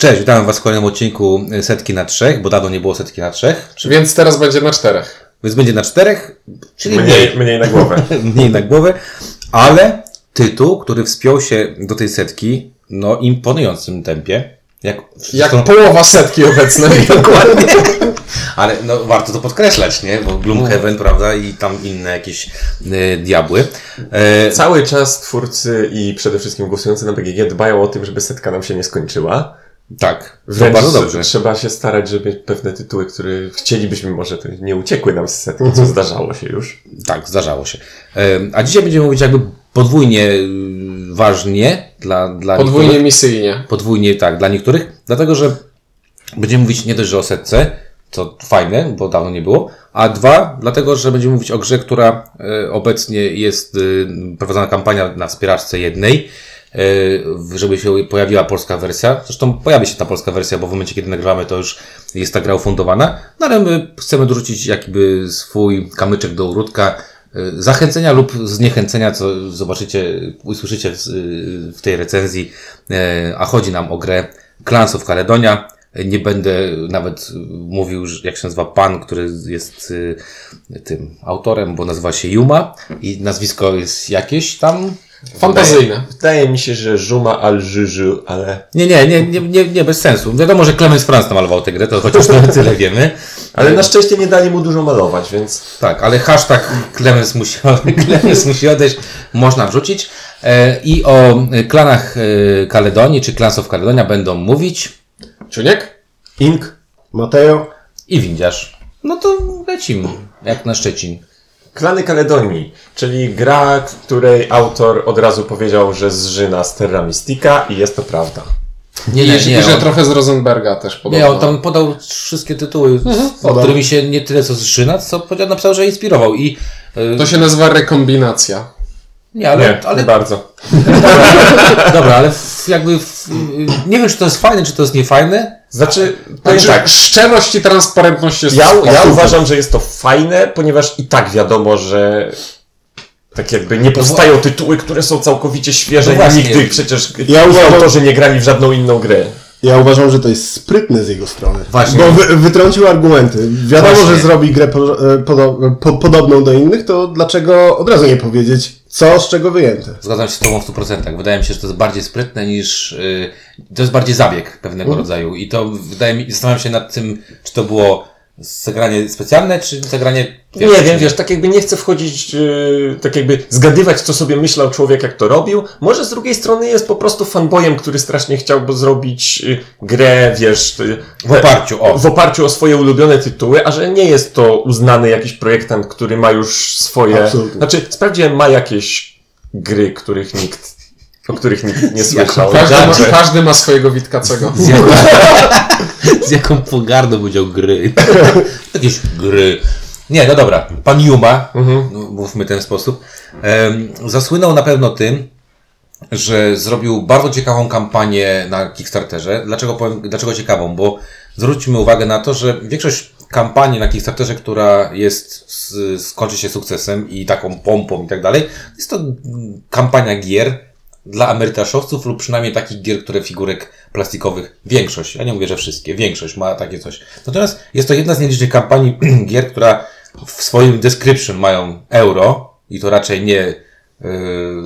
Cześć, witam Was w kolejnym odcinku Setki na Trzech, bo dawno nie było Setki na Trzech, Więc teraz będzie na czterech. więc będzie na czterech, czyli Mniej, mniej na głowę. mniej na głowę, ale tytuł, który wspiął się do tej setki, no imponującym tempie. Jak, Jak zresztą- połowa setki obecnej. Dokładnie. Ale no, warto to podkreślać, nie? Bo Gloomhaven, prawda, i tam inne jakieś y, diabły. E, Cały czas twórcy i przede wszystkim głosujący na BGG dbają o tym, żeby setka nam się nie skończyła. Tak, Wręcz bardzo dobrze. trzeba się starać, żeby pewne tytuły, które chcielibyśmy może, to nie uciekły nam z setki, co zdarzało się już. Tak, zdarzało się. A dzisiaj będziemy mówić jakby podwójnie y, ważnie dla, dla Podwójnie niektórych. misyjnie. Podwójnie tak, dla niektórych, dlatego że będziemy mówić nie dość, że o setce, co fajne, bo dawno nie było, a dwa, dlatego, że będziemy mówić o grze, która e, obecnie jest e, prowadzona kampania na wspieraczce jednej, żeby się pojawiła polska wersja. Zresztą pojawi się ta polska wersja, bo w momencie, kiedy nagrywamy, to już jest ta gra ufundowana. No ale my chcemy dorzucić jakby swój kamyczek do ogródka, e, zachęcenia lub zniechęcenia, co zobaczycie, usłyszycie w, w tej recenzji, e, a chodzi nam o grę Clans of Caledonia. Nie będę nawet mówił, jak się nazywa pan, który jest tym autorem, bo nazywa się Yuma i nazwisko jest jakieś tam. Fantazyjne. Wydaje mi się, że Żuma al Żyżu, ale, Nie, nie, nie, nie, nie, nie bez sensu. Wiadomo, że Clemens Franz namalował tę grę, to chociaż na tyle wiemy. ale na szczęście nie dali mu dużo malować, więc Tak, ale hashtag Clemens musi, Clemens musi odejść, można wrzucić. E, I o klanach e, Kaledonii, czy Clans of Caledonia będą mówić Czuniek? Ink, Mateo, i windiarz. No to lecimy, jak na Szczecin. Klany Kaledonii, czyli gra, której autor od razu powiedział, że zżyna z Terra Mystica i jest to prawda. Nie, I, I że on- trochę z Rosenberga też podobno. Nie, on tam podał wszystkie tytuły, z Podał. którymi się nie tyle co zżyna, co powiedział, napisał, że inspirował. I, y, To się nazywa rekombinacja. nie, ale, nie, ale nie bardzo. dobra, ale w, jakby w, nie wiem, czy to jest fajne, czy to jest niefajne. Znaczy, Znaczy, tak, szczerość i transparentność jest Ja, ja uważam, że jest to fajne, ponieważ i tak wiadomo, że tak jakby nie powstają tytuły, które są całkowicie świeże. No. Nigdy przecież Ja ja uważam- autorzy nie grali w żadną inną grę. Ja uważam, że to jest sprytne z jego strony. Właśnie. Bo wy, wytrącił argumenty. Wiadomo, Właśnie. że zrobi grę po, e, podo, po, podobną do innych, to dlaczego od razu nie powiedzieć, co z czego wyjęte? Zgadzam się z Tobą w 100%. Wydaje mi się, że to jest bardziej sprytne niż. Y, to jest bardziej zabieg pewnego rodzaju. I to wydaje mi, zastanawiam się nad tym, czy to było zagranie specjalne, czy zagranie. wiesz, nie wiem, wiesz, tak jakby nie chcę wchodzić, yy, tak jakby zgadywać, co sobie myślał człowiek, jak to robił. Może z drugiej strony jest po prostu fanboyem, który strasznie chciałby zrobić yy, grę, wiesz, yy, W oparciu o. w oparciu o swoje ulubione tytuły, a że nie jest to uznany jakiś projektant, który ma już swoje... Absolutnie. Znaczy, sprawdziłem, ma jakieś gry, których nikt, o których nikt nie słyszał. Każdy ma, każdy ma swojego Witkacego. Z jaką, z jaką pogardą powiedział gry. Jakieś gry. Nie, no dobra. Pan Yuma, no, mówmy w ten sposób, zasłynął na pewno tym, że zrobił bardzo ciekawą kampanię na Kickstarterze. Dlaczego powiem, dlaczego ciekawą? Bo zwróćmy uwagę na to, że większość kampanii na Kickstarterze, która jest, skończy się sukcesem i taką pompą i tak dalej, jest to kampania gier dla amerytaszowców lub przynajmniej takich gier, które figurek plastikowych, większość, ja nie mówię, że wszystkie, większość ma takie coś. Natomiast jest to jedna z nielicznych kampanii gier, która w swoim description mają euro i to raczej nie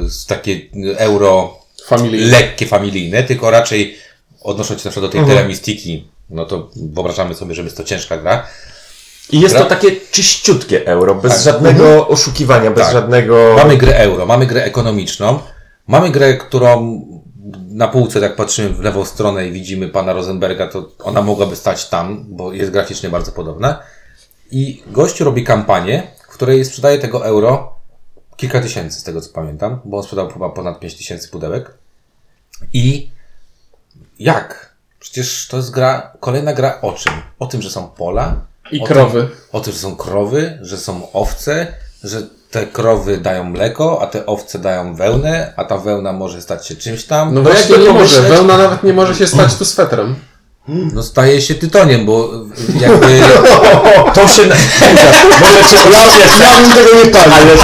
z takie euro Familijne. lekkie, familijne, tylko raczej odnosząc się na przykład do tej Terra Mystiki, no to wyobrażamy sobie, że jest to ciężka gra. I jest to Gra- takie czyściutkie euro, bez Tak. żadnego oszukiwania, bez Tak. żadnego... Mamy grę euro, mamy grę ekonomiczną, mamy grę, którą na półce, jak patrzymy w lewą stronę i widzimy pana Rosenberga, to ona mogłaby stać tam, bo jest graficznie bardzo podobna. I gościu robi kampanię, w której sprzedaje tego euro kilka tysięcy, z tego co pamiętam, bo on sprzedał chyba ponad 5 tysięcy pudełek. I jak? Przecież to jest gra, kolejna gra o czym? O tym, że są pola, I krowy. Tym, o tym, że są krowy, że są owce, że te krowy dają mleko, a te owce dają wełnę, a ta wełna może stać się czymś tam. No właśnie jakby nie może. pomyśleć- Wełna nawet nie może się stać tu swetrem. No staje się tytoniem, bo jakby... To się na... Może cię ja bym tego nie palił. Ale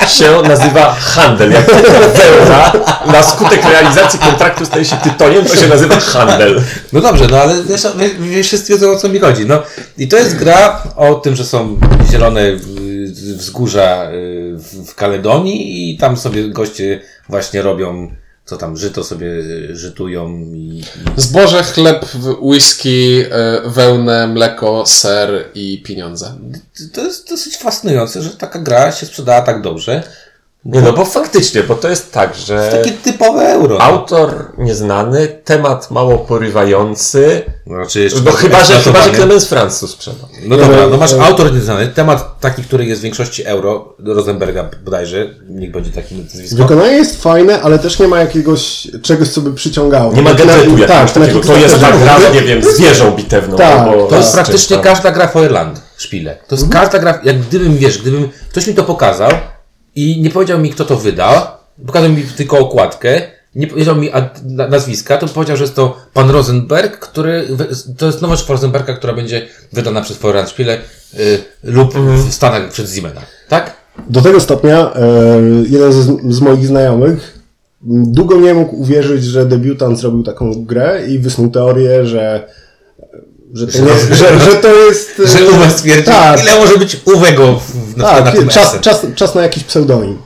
to się nazywa handel. Jak wełna na skutek realizacji kontraktu staje się tytoniem, to się nazywa handel. No dobrze, no ale wiesz, wy- wy wszyscy wiedzą o co mi chodzi. No i to jest gra o tym, że są zielone y, wzgórza y, w Kaledonii i tam sobie goście właśnie robią, co tam, żyto sobie y, żytują i, i Zboże, chleb, whisky, e, wełnę, mleko, ser i pieniądze. to jest dosyć fascynujące, że taka gra się sprzedała tak dobrze. Nie no, bo faktycznie, bo to jest tak, że Takie typowe euro. no. autor nieznany, temat mało porywający, Znaczy jeszcze bo chyba, że, chyba, że. Clemens Franz tu sprzedał. No dobra, no masz autor nieznany, temat taki, który jest w większości euro, Rosenberga bodajże, niech będzie taki nazwisko. Wykonanie jest fajne, ale też nie ma jakiegoś czegoś, co by przyciągało. Nie ma jakiegoś tak, takiego. To jest tak gra, nie wiem, z wieżą bitewną. Tak, albo To jest praktycznie każda gra Feuerland, szpile. To jest każda gra, jak gdybym, wiesz, gdybym ktoś mi to pokazał i nie powiedział mi, kto to wydał, pokazał mi tylko okładkę, nie powiedział mi nazwiska, to powiedział, że jest to pan Rosenberg, który, to jest rzecz Rosenberga, która będzie wydana przez Feuerland szpile y, lub w Stanach przez Siemena. Tak? Do tego stopnia e, jeden z, z moich znajomych długo nie mógł uwierzyć, że debiutant zrobił taką grę i wysnuł teorię, że że to, nie, że, że to jest... e, Że Uwe stwierdził, tak, ile może być Uwego w, na, na tak, tym czas, esem. czas, czas na jakiś pseudonim.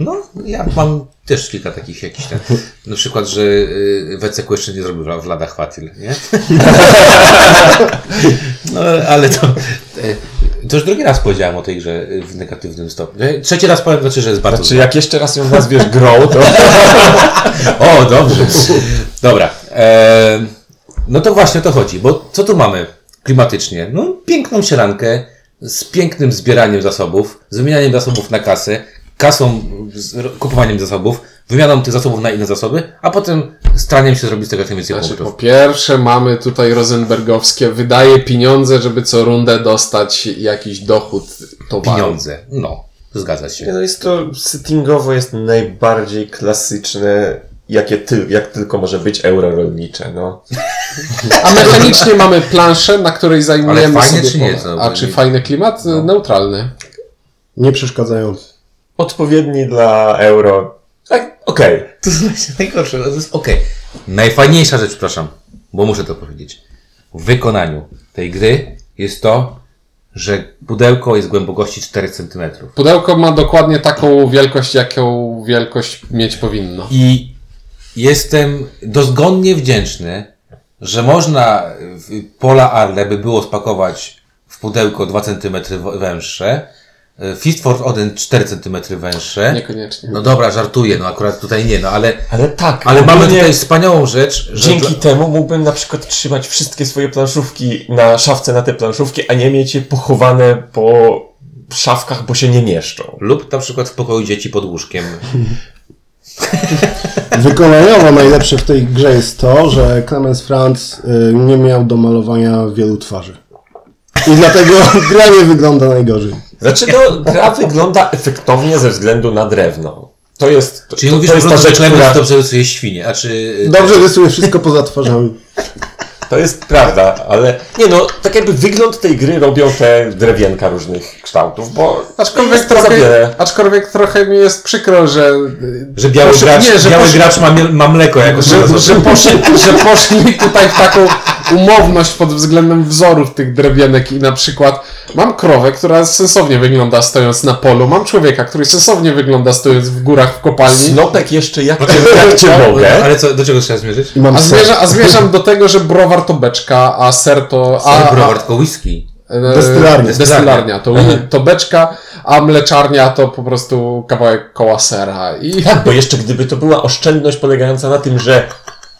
No, ja mam też kilka takich jakichś tam. Na przykład, że y, Weceku jeszcze nie zrobił w, w ladach Fatil, nie? no, ale to. y, To już drugi raz powiedziałem o tej grze w negatywnym stopniu. Y, Trzeci raz powiem, znaczy, że jest bardzo. Czy jak jeszcze raz ją nazwiesz grą, to... O, dobrze. Dobra. E, no to właśnie o to chodzi, bo co tu mamy klimatycznie? No, piękną sierankę z pięknym zbieraniem zasobów, z wymienianiem zasobów na kasę, kasą, kupowaniem zasobów, wymianą tych zasobów na inne zasoby, a potem staraniem się zrobić z tego jak najwięcej Znaczy, po punktów. pierwsze mamy tutaj Rosenbergowskie, wydaje pieniądze, żeby co rundę dostać jakiś dochód towaru. Pieniądze. No, zgadza się. no jest to settingowo jest najbardziej klasyczne, jakie ty, jak tylko może być euro rolnicze, no. A mechanicznie mamy planszę, na której zajmujemy Ale fajnie sobie czy nie? A czy fajny klimat? Neutralny. Nie przeszkadzający. Odpowiedni dla euro. Tak, okej. To jest właśnie najgorsze, to jest okej. Najfajniejsza rzecz, przepraszam, bo muszę to powiedzieć. W wykonaniu tej gry jest to, że pudełko jest głębokości 4 cm. Pudełko ma dokładnie taką wielkość, jaką wielkość mieć powinno. I jestem dozgonnie wdzięczny, że można pola Arle by było spakować w pudełko 2 cm węższe, Fistford Odin 4 cm węższe. Niekoniecznie. No dobra, żartuję, no akurat tutaj nie, no ale, Ale tak. ale mamy ogólnie tutaj wspaniałą rzecz, że Dzięki temu mógłbym na przykład trzymać wszystkie swoje planszówki na szafce na te planszówki, a nie mieć je pochowane po szafkach, bo się nie mieszczą. lub na przykład w pokoju dzieci pod łóżkiem. Wykonaniowo najlepsze w tej grze jest to, że Clemens Franz y, nie miał do malowania wielu twarzy. I dlatego gra nie wygląda najgorzej. Znaczy, no, gra wygląda efektownie ze względu na drewno. To jest, to, Czyli to, mówisz, to jest ta że rzecz, Clemens która, dobrze rysuje świnie, a czy... Dobrze rysuje wszystko poza twarzami. To jest prawda, ale nie no, tak jakby wygląd tej gry robią te drewienka różnych kształtów, bo Aczkolwiek jest to za trochę, aczkolwiek trochę mi jest przykro, że, Że biały Poszli- gracz, nie, że biały poszli- gracz ma, ma mleko jako że, że, poszli, że poszli tutaj w taką umowność pod względem wzorów tych drewienek i na przykład mam krowę, która sensownie wygląda stojąc na polu, mam człowieka, który sensownie wygląda stojąc w górach w kopalni, Snopek jeszcze jak cię, jak cię mogę. Ale co, do czego trzeba zmierzyć? A, zmierza, a zmierzam do tego, że browar to beczka, a ser to... A, a, browar, tylko whisky. e, Destylarnia. Destylarnia. To, to beczka, a mleczarnia to po prostu kawałek koła sera. I Tak, bo jeszcze gdyby to była oszczędność polegająca na tym, że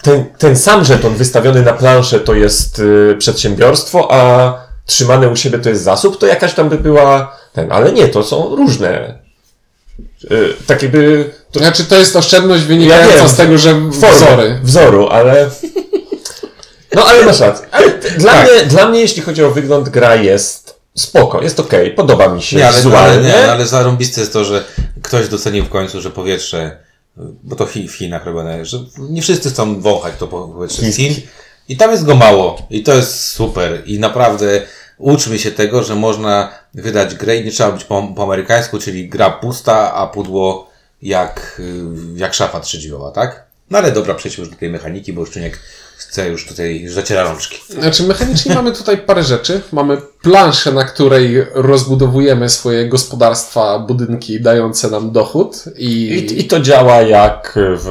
ten, ten sam żeton wystawiony na planszę to jest y, przedsiębiorstwo, a trzymane u siebie to jest zasób, to jakaś tam by była ten, ale nie, to są różne. Y, tak jakby. To Znaczy to jest oszczędność wynikająca Ja wiem. z tego, że wzory. Wzoru, ale. No ale masz rację. Ale dla, Tak. mnie, dla mnie, jeśli chodzi o wygląd, gra jest spoko, jest okej, podoba mi się Nie, ale, ale, wizualnie. nie, ale zarąbiste jest to, że ktoś docenił w końcu, że powietrze, bo to w Chinach robione, że nie wszyscy chcą wąchać to powietrze z Chin I tam jest go mało. I to jest super. I naprawdę uczmy się tego, że można wydać grę i nie trzeba być po, po amerykańsku, czyli gra pusta, a pudło jak, jak szafa trzydźwiowa, tak? No ale dobra, przejdźmy już do tej mechaniki, bo już Czuniek chce już tutaj, już zaciera rączki. Znaczy, mechanicznie mamy tutaj parę rzeczy. Mamy planszę, na której rozbudowujemy swoje gospodarstwa, budynki dające nam dochód i, I, I to działa jak w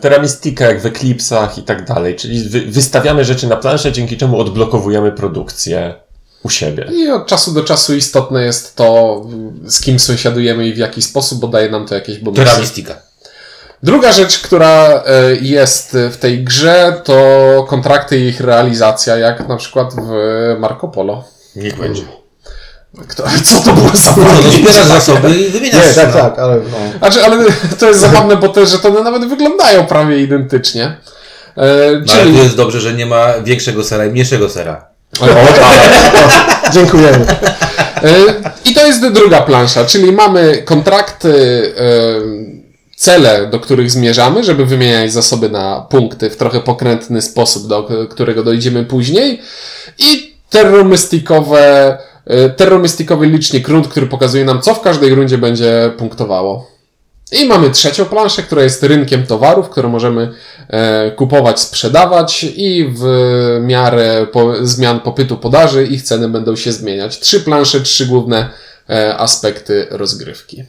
Teramistika, jak w Eclipsach i tak dalej. Czyli wy, wystawiamy rzeczy na planszę, dzięki czemu odblokowujemy produkcję u siebie. i od czasu do czasu istotne jest to, z kim sąsiadujemy i w jaki sposób, bo daje nam to jakieś bonusy. Teramistika. Druga rzecz, która e, jest w tej grze, to kontrakty i ich realizacja, jak na przykład w Marco Polo. Niech będzie. Kto, co to było za No, no, zbierasz zasoby i wymieniasz. Nie, tak, no. tak, ale no. Znaczy, ale to jest zabawne, bo te żetony nawet wyglądają prawie identycznie. E, No, ale czyli... tu jest dobrze, że nie ma większego sera i mniejszego sera. dziękujemy. E, I to jest druga plansza, czyli mamy kontrakty, e, cele, do których zmierzamy, żeby wymieniać zasoby na punkty w trochę pokrętny sposób, do którego dojdziemy później. I terromystikowe, e, terromystikowy licznik rund, który pokazuje nam, co w każdej rundzie będzie punktowało. I mamy trzecią planszę, która jest rynkiem towarów, które możemy e, kupować, sprzedawać i w miarę zmian popytu podaży ich ceny będą się zmieniać. Trzy plansze, trzy główne e, aspekty rozgrywki.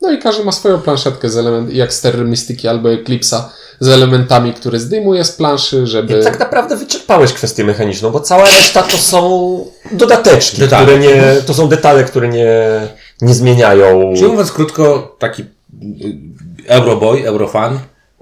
No i każdy ma swoją planszetkę z element, jak z Terry Mystici albo Eclipse'a z elementami, które zdejmuje z planszy, żeby... I tak naprawdę wyczerpałeś kwestię mechaniczną, bo cała reszta to są dodateczki, Detale. które nie, to są detale, które nie, nie zmieniają. Czyli mówiąc krótko, taki y, Euroboy, Eurofan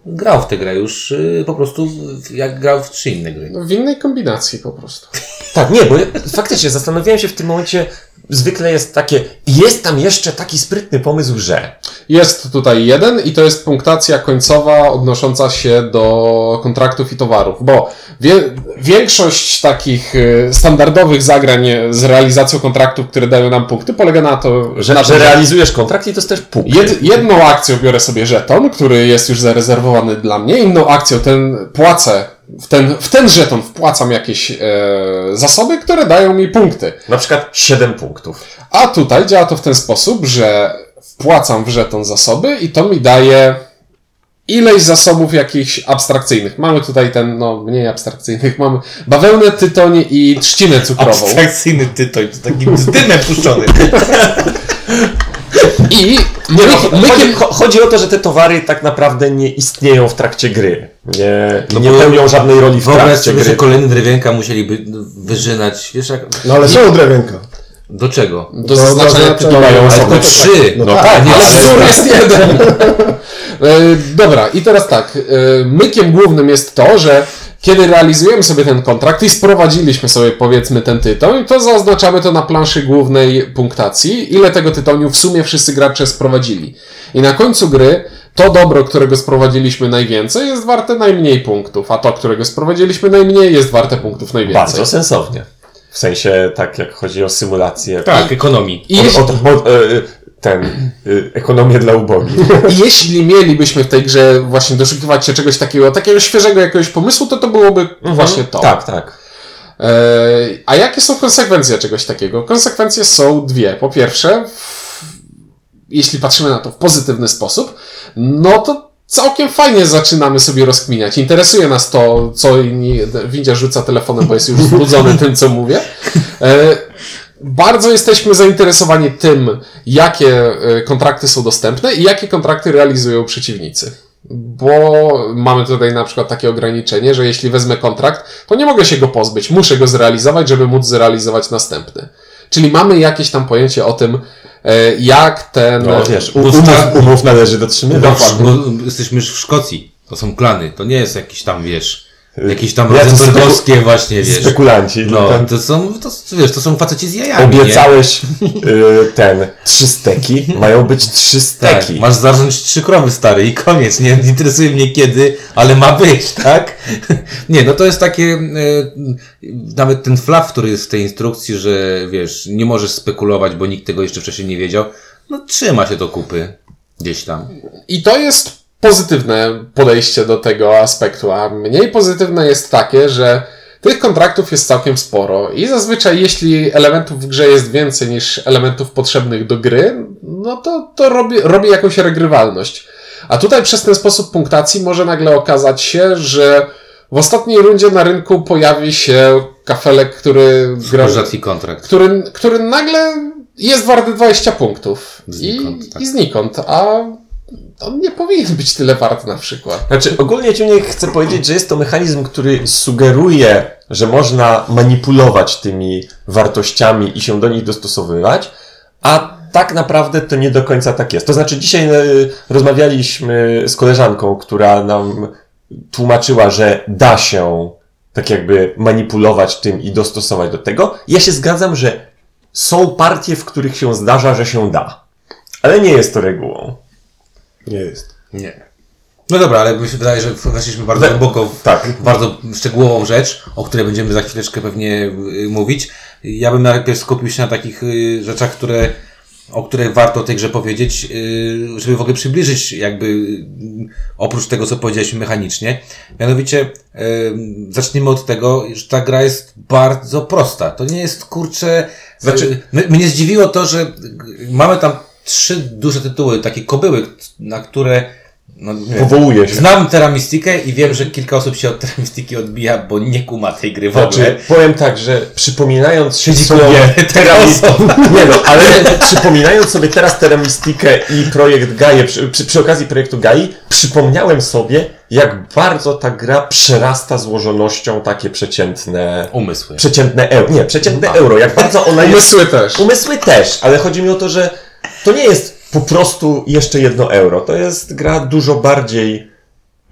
grał w tę grę już y, po prostu jak grał w trzy inne gry. W innej kombinacji po prostu. Tak, nie, bo ja faktycznie zastanawiałem się w tym momencie, zwykle jest takie, jest tam jeszcze taki sprytny pomysł, że Jest tutaj jeden i to jest punktacja końcowa odnosząca się do kontraktów i towarów, bo wie, większość takich y, standardowych zagrań z realizacją kontraktów, które dają nam punkty, polega na to, że, na że tym, realizujesz kontrakt i to jest też punkt. Jed, jedną akcją biorę sobie żeton, który jest już zarezerwowany dla mnie, inną akcją ten płacę, w ten, w ten żeton wpłacam jakieś e, zasoby, które dają mi punkty. Na przykład 7 punktów. A tutaj działa to w ten sposób, że wpłacam w żeton zasoby i to mi daje ileś zasobów jakichś abstrakcyjnych. Mamy tutaj ten, no mniej abstrakcyjnych, mamy bawełnę, tytoń i trzcinę cukrową. Abstrakcyjny tytoń, z takim z dymem puszczony. I Nie, no, my, chodzi, my, cho- chodzi o to, że te towary tak naprawdę nie istnieją w trakcie gry. Nie, No nie pełnią żadnej roli w trakcie sobie, że gry. kolejny drewienka musieliby wyżynać, wiesz jak, No ale są drewienka. do czego? do Do zaznaczenia mają Ale tylko trzy! No No tak, tak, nie, Ale ale- wzór jest jeden. E, Dobra, i teraz tak. e, Mykiem głównym jest to, że kiedy realizujemy sobie ten kontrakt i sprowadziliśmy sobie powiedzmy ten tytoń, to zaznaczamy to na planszy głównej punktacji, ile tego tytoniu w sumie wszyscy gracze sprowadzili. I na końcu gry to dobro, którego sprowadziliśmy najwięcej, jest warte najmniej punktów, a to, którego sprowadziliśmy najmniej, jest warte punktów najwięcej. Bardzo sensownie. W sensie, tak jak chodzi o symulację. Tak, ekonomii. I Od, od, od, e, ten, e, ekonomię dla ubogich. I jeśli mielibyśmy w tej grze właśnie doszukiwać się czegoś takiego, takiego świeżego jakiegoś pomysłu, to to byłoby właśnie to. Tak, tak. E, a jakie są konsekwencje czegoś takiego? Konsekwencje są dwie. Po pierwsze, w, jeśli patrzymy na to w pozytywny sposób, no to całkiem fajnie zaczynamy sobie rozkminiać. Interesuje nas to, co inni, Windzia rzuca telefonem, bo jest już zbudzony tym, co mówię. E, bardzo jesteśmy zainteresowani tym, jakie e, kontrakty są dostępne i jakie kontrakty realizują przeciwnicy. Bo mamy tutaj na przykład takie ograniczenie, że jeśli wezmę kontrakt, to nie mogę się go pozbyć. Muszę go zrealizować, żeby móc zrealizować następny. Czyli mamy jakieś tam pojęcie o tym, e, jak ten. No wiesz, u- Usta- umów, umów należy dotrzymywać. Bo jesteśmy już w Szkocji. To są klany. To nie jest jakiś tam, wiesz, jakieś tam Ja to rozenbergowskie właśnie, wiesz. Spekulanci. No, ten, to są, to, wiesz, to są faceci z jajami, nie? obiecałeś y, ten, trzy steki, mają być trzy Tak, steki. masz zarządzić trzy krowy stary i koniec, nie interesuje mnie kiedy, ale ma być, tak? Nie, no to jest takie, e, nawet ten flaw, który jest w tej instrukcji, że wiesz, nie możesz spekulować, bo nikt tego jeszcze wcześniej nie wiedział, no trzyma się do kupy gdzieś tam. I to jest pozytywne podejście do tego aspektu, a mniej pozytywne jest takie, że tych kontraktów jest całkiem sporo i zazwyczaj jeśli elementów w grze jest więcej niż elementów potrzebnych do gry, no to, to robi, robi jakąś regrywalność. A tutaj przez ten sposób punktacji może nagle okazać się, że w ostatniej rundzie na rynku pojawi się kafelek, który gra, Rzadki kontrakt. który, który nagle jest warty 20 punktów. Znikąd, I, tak. I znikąd, a on nie powinien być tyle wart na przykład. Znaczy, ogólnie ciągle chcę powiedzieć, że jest to mechanizm, który sugeruje, że można manipulować tymi wartościami i się do nich dostosowywać, a tak naprawdę to nie do końca tak jest. To znaczy, dzisiaj e, rozmawialiśmy z koleżanką, która nam tłumaczyła, że da się tak jakby manipulować tym i dostosować do tego. Ja się zgadzam, że są partie, w których się zdarza, że się da. Ale nie jest to regułą. Nie jest. Nie. No dobra, ale mi się wydaje, że weszliśmy bardzo We- głęboko w tak. bardzo szczegółową rzecz, o której będziemy za chwileczkę pewnie y, mówić. Ja bym najpierw skupił się na takich y, rzeczach, które, o których warto tej grze powiedzieć, y, żeby w ogóle przybliżyć jakby oprócz tego, co powiedzieliśmy mechanicznie. Mianowicie zacznijmy od tego, że ta gra jest bardzo prosta. To nie jest kurcze... Znaczy- mnie zdziwiło to, że mamy tam trzy duże tytuły, takie kobyły, na które no, Powołuje się. Znam Teramistikę i wiem, że kilka osób się od Teramistiki odbija, bo nie kuma tej gry w ogóle. Znaczy, powiem tak, że przypominając Siedzi sobie koło mnie teramis... taka Nie no, ale przypominając sobie teraz teramistikę i projekt Gaia, przy, przy, przy okazji projektu Gai, przypomniałem sobie, jak bardzo ta gra przerasta złożonością takie przeciętne... Umysły. Przeciętne euro. Nie, przeciętne euro. Jak bardzo ona jest... Umysły też. Umysły też, ale chodzi mi o to, że to nie jest po prostu jeszcze jedno euro. To jest gra dużo bardziej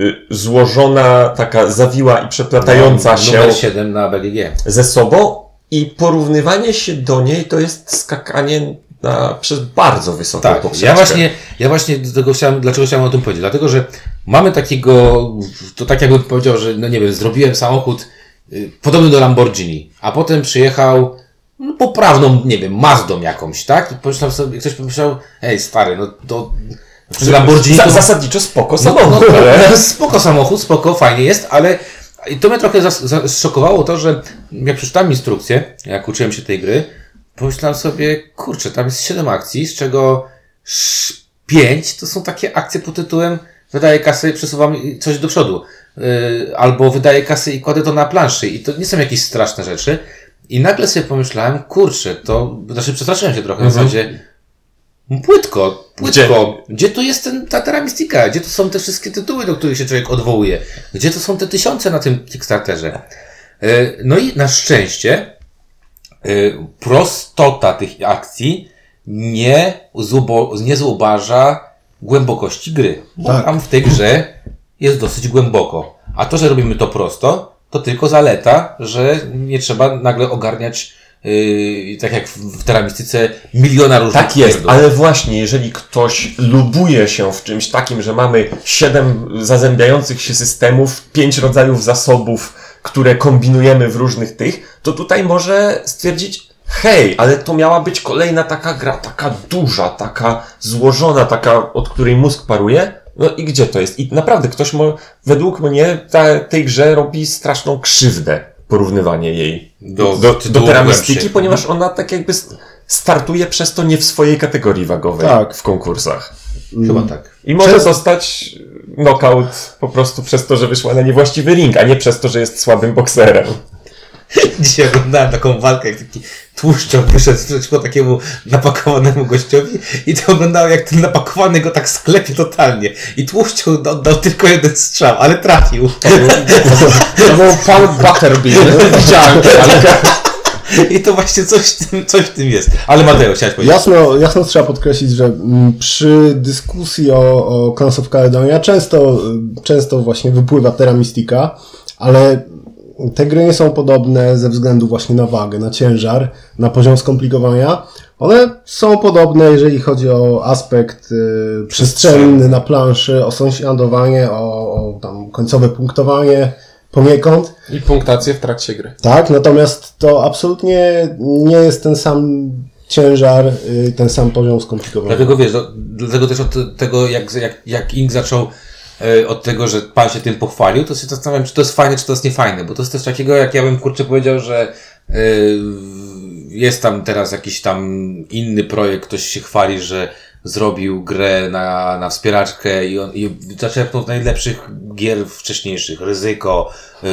y, złożona, taka zawiła i przeplatająca się Numer 7 na BGG. ze sobą i porównywanie się do niej to jest skakanie na, przez bardzo wysoką Tak, poprzeczkę. ja właśnie, ja właśnie do tego chciałem, dlaczego chciałem o tym powiedzieć? Dlatego, że mamy takiego, to tak jakbym powiedział, że no nie wiem, zrobiłem samochód y, podobny do Lamborghini, a potem przyjechał no, poprawną, nie wiem, Mazdą jakąś, tak? I pomyślałem sobie, ktoś pomyślał, ej stary, no to przy Lamborghini Za, to... zasadniczo spoko No, samochód, no, no, spoko samochód, spoko, fajnie jest, ale i to mnie trochę zas- za- zszokowało to, że jak przeczytałem instrukcję, jak uczyłem się tej gry, pomyślałem sobie, kurczę, tam jest 7 akcji, z czego 5 to są takie akcje pod tytułem wydaję kasę i przesuwam coś do przodu. Yy, albo wydaję kasę i kładę to na planszy. I to nie są jakieś straszne rzeczy. I nagle sobie pomyślałem, kurczę, to, znaczy przestraszyłem się trochę w zasadzie, Płytko, płytko. Gdzie, tu jest ten, ta teramistika? Gdzie tu są te wszystkie tytuły, do których się człowiek odwołuje? Gdzie to są te tysiące na tym Kickstarterze? E, No i na szczęście e, prostota tych akcji nie, zubo, nie zubaża głębokości gry. Bo Tak. tam w tej grze jest dosyć głęboko. A to, że robimy to prosto, to tylko zaleta, że nie trzeba nagle ogarniać, yy, tak jak w, teramistyce, miliona różnych Tak jest, ale właśnie, jeżeli ktoś lubuje się w czymś takim, że mamy siedem zazębiających się systemów, pięć rodzajów zasobów, które kombinujemy w różnych tych, to tutaj może stwierdzić, hej, ale to miała być kolejna taka gra, taka duża, taka złożona, taka, od której mózg paruje. No i gdzie to jest? I naprawdę ktoś, mo, według mnie, ta, tej grze robi straszną krzywdę porównywanie jej Do do, do, do teramistyki, ponieważ ona tak jakby st- startuje przez to nie w swojej kategorii wagowej Tak. w konkursach. Chyba tak. I może Przez- dostać knockout po prostu przez to, że wyszła na niewłaściwy ring, a nie przez to, że jest słabym bokserem. Dzisiaj oglądałem taką walkę, jak taki tłuszczok wyszedł przeciwko takiemu napakowanemu gościowi i to oglądałem, jak ten napakowany go tak sklepie totalnie. I tłuszczok oddał tylko jeden strzał, ale trafił. To był pan Butterbean. Widziałem walkę. I to właśnie coś w tym, coś w tym jest. Ale Mateo, chciałeś powiedzieć. Jasno, jasno trzeba podkreślić, że mm, przy dyskusji o, o Clans of Caledonia często, często właśnie wypływa Terra Mystica, ale te gry nie są podobne ze względu właśnie na wagę, na ciężar, na poziom skomplikowania. One są podobne, jeżeli chodzi o aspekt y, przestrzenny na planszy, o sąsiadowanie, o, o tam końcowe punktowanie poniekąd. I punktację w trakcie gry. Tak, natomiast to absolutnie nie jest ten sam ciężar, y, ten sam poziom skomplikowania. Dlatego wiesz, do, dlatego też od tego, jak, jak, jak Ink zaczął od tego, że pan się tym pochwalił, to się zastanawiam, czy to jest fajne, czy to jest niefajne, bo to jest coś takiego, jak ja bym kurczę powiedział, że e, jest tam teraz jakiś tam inny projekt, ktoś się chwali, że zrobił grę na, na wspieraczkę i, on, i zaczerpnął z najlepszych gier wcześniejszych, Ryzyko, y,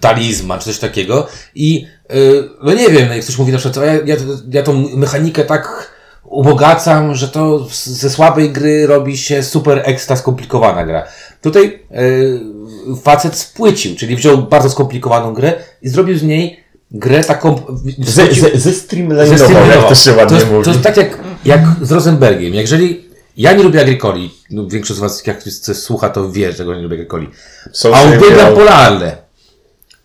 Talizman, czy coś takiego i y, no nie wiem, jak ktoś mówi na przykład, ja, ja, ja tą mechanikę tak ubogacam, że to ze słabej gry robi się super ekstra skomplikowana gra. Tutaj y, facet spłycił, czyli wziął bardzo skomplikowaną grę i zrobił z niej grę taką... Ze, ze, ze Zestreamował. jak to się ładnie to mówi. To jest tak jak, jak z Rosenbergiem. Jeżeli ja nie lubię Agricoli, no większość z was jak słucha, to wie, że go nie lubię Agricoli. Są A uwielbiam Pola Alle.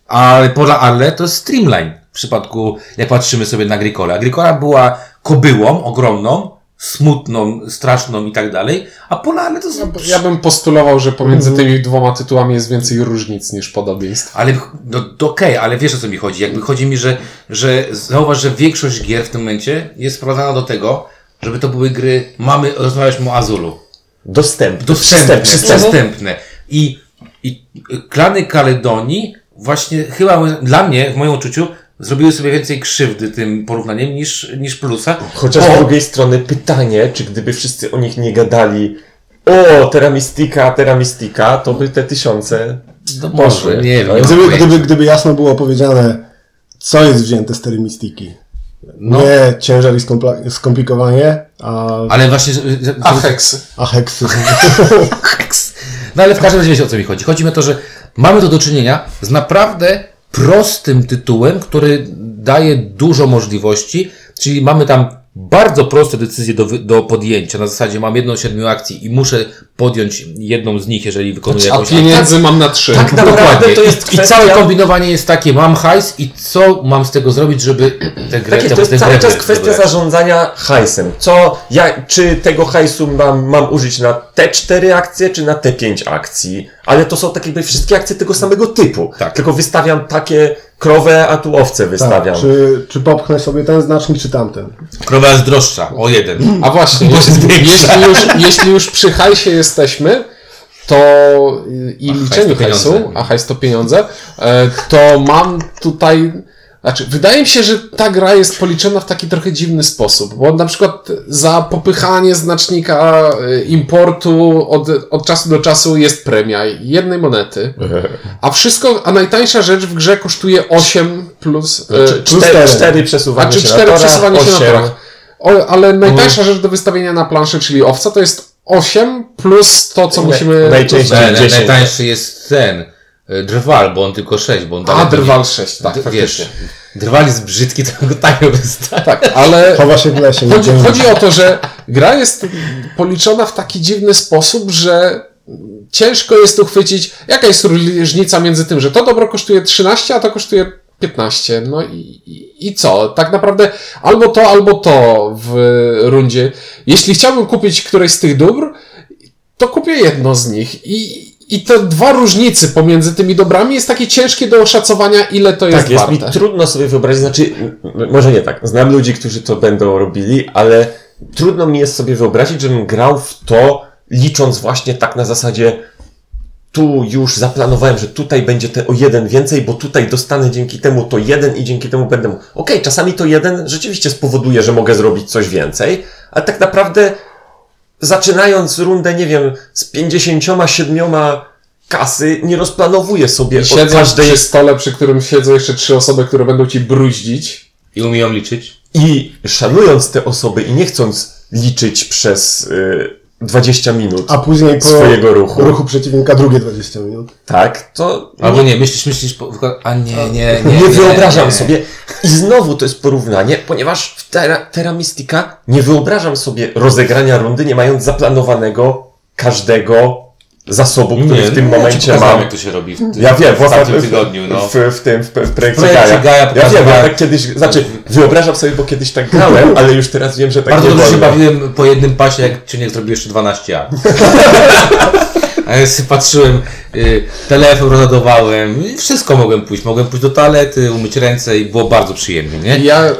Ale Pola Alle to jest Streamline. W przypadku, jak patrzymy sobie na Agricolę. Agricola była kobyłą ogromną, smutną, straszną i tak dalej, a Pola Alle to są... Ja bym postulował, że pomiędzy tymi dwoma tytułami jest więcej różnic niż podobieństw. Ale, no to okej, ale wiesz o co mi chodzi. Jakby chodzi mi, że, że zauważ, że większość gier w tym momencie jest sprowadzana do tego, żeby to były gry, mamy, rozmawialiśmy o Azulu. Dostępne. Dostępne, Przystępne. przystępne. I, I klany Kaledonii właśnie chyba dla mnie, w moim odczuciu, zrobiły sobie więcej krzywdy tym porównaniem niż, niż plusa. Chociaż bo- z drugiej strony pytanie, czy gdyby wszyscy o nich nie gadali o, Terra Mystica, to by te tysiące no poszły. może, nie wiem. nie Gdyby, gdyby, gdyby jasno było powiedziane, co jest wzięte z termistiki. No. Nie ciężar i skomplikowanie, a, Ale właśnie, A heksy. a heksy. Heks. No ale w każdym razie wiecie o co mi chodzi. Chodzi mi o to, że mamy tu do czynienia z naprawdę prostym tytułem, który daje dużo możliwości, czyli mamy tam bardzo proste decyzje do, do podjęcia. Na zasadzie mam jedną siedmiu akcji i muszę podjąć jedną z nich, jeżeli wykonuję A jakąś pieniędzy mam na trzy. Tak, naprawdę Dokładnie. to jest I kwestia- całe kombinowanie jest takie, mam hajs i co mam z tego zrobić, żeby tę grę, Tak to jest cały czas kwestia wybrać. zarządzania hajsem. Co, ja, czy tego hajsu mam, mam użyć na te cztery akcje, czy na te pięć akcji? Ale to są tak jakby wszystkie akcje tego samego typu. Tak. Tylko wystawiam takie krowę, a tu owce Tak, wystawiam. czy, czy popchnę sobie ten znacznik, czy tamten. Krowa jest droższa, o jeden. A właśnie, Bo jeśli, jest większa. jeśli, już, jeśli już przy hajsie jesteśmy, to i A hajs liczeniu to hajsu, pieniądze. a hajs to pieniądze, e, to mam tutaj. Znaczy, wydaje mi się, że ta gra jest policzona w taki trochę dziwny sposób, bo na przykład za popychanie znacznika y, importu od, od czasu do czasu jest premia jednej monety, a wszystko, a najtańsza rzecz w grze kosztuje 8 plus, e, Czy, plus cztery, teren. cztery a przesuwania czy się cztery na torach, przesuwanie się na torach. O, ale najtańsza rzecz do wystawienia na planszy, czyli owca, to jest 8 plus to, co musimy... najczęściej ne, 10. najtańszy jest ten, y, drwal, bo on tylko 6, bo on A, drwal 6, tak, D- faktycznie. wiesz, drwal jest brzydki, to go tak wystawi. Tak, ale Chowa się w lesie. chodzi, chodzi o to, że gra jest policzona w taki dziwny sposób, że ciężko jest uchwycić, jaka jest różnica między tym, że to dobro kosztuje 13, a to kosztuje 15. No i, i, i co? Tak naprawdę albo to, albo to w rundzie. Jeśli chciałbym kupić któreś z tych dóbr, to kupię jedno z nich. I, i te dwa różnice pomiędzy tymi dobrami jest takie ciężkie do oszacowania, ile to jest Tak, jest mi warte. trudno sobie wyobrazić, znaczy, może nie tak, znam ludzi, którzy to będą robili, ale trudno mi jest sobie wyobrazić, żebym grał w to, licząc właśnie tak na zasadzie, tu już zaplanowałem, że tutaj będzie te o jeden więcej, bo tutaj dostanę dzięki temu to jeden i dzięki temu będę. Okej, czasami to jeden rzeczywiście spowoduje, że mogę zrobić coś więcej, ale tak naprawdę zaczynając rundę, nie wiem, z 57 kasy, nie rozplanowuję sobie od Siedzą każdej przy stole, przy którym siedzą jeszcze trzy osoby, które będą ci bruździć. I umieją liczyć. I szanując te osoby i nie chcąc liczyć przez y, 20 minut A później po swojego ruchu, ruchu przeciwnika drugie 20 minut. tak, to Albo nie, myślisz, myślisz, po- a nie, nie, nie. nie, wyobrażam nie. sobie. I znowu to jest porównanie, ponieważ w Terra, Terra Mystica nie wyobrażam sobie rozegrania rundy, nie mając zaplanowanego każdego zasobu, który Nie, w tym no, ja ci momencie pokazałem, mam. jak to się robi w, tym- Ja wiem, w w- tygodniu, no. W, w tym, w, w projekcie. Gaia ja wiem, ja tak kiedyś, znaczy, wyobrażam sobie, bo kiedyś tak grałem, ale już teraz wiem, że tak Bardzo nie dobrze się bawiłem po jednym pasie, jak Czyniek zrobił jeszcze 12 A. A ja sobie patrzyłem, y, telefon rozładowałem, i wszystko mogłem pójść. Mogłem pójść do toalety, umyć ręce i było bardzo przyjemnie, nie? Ja, e,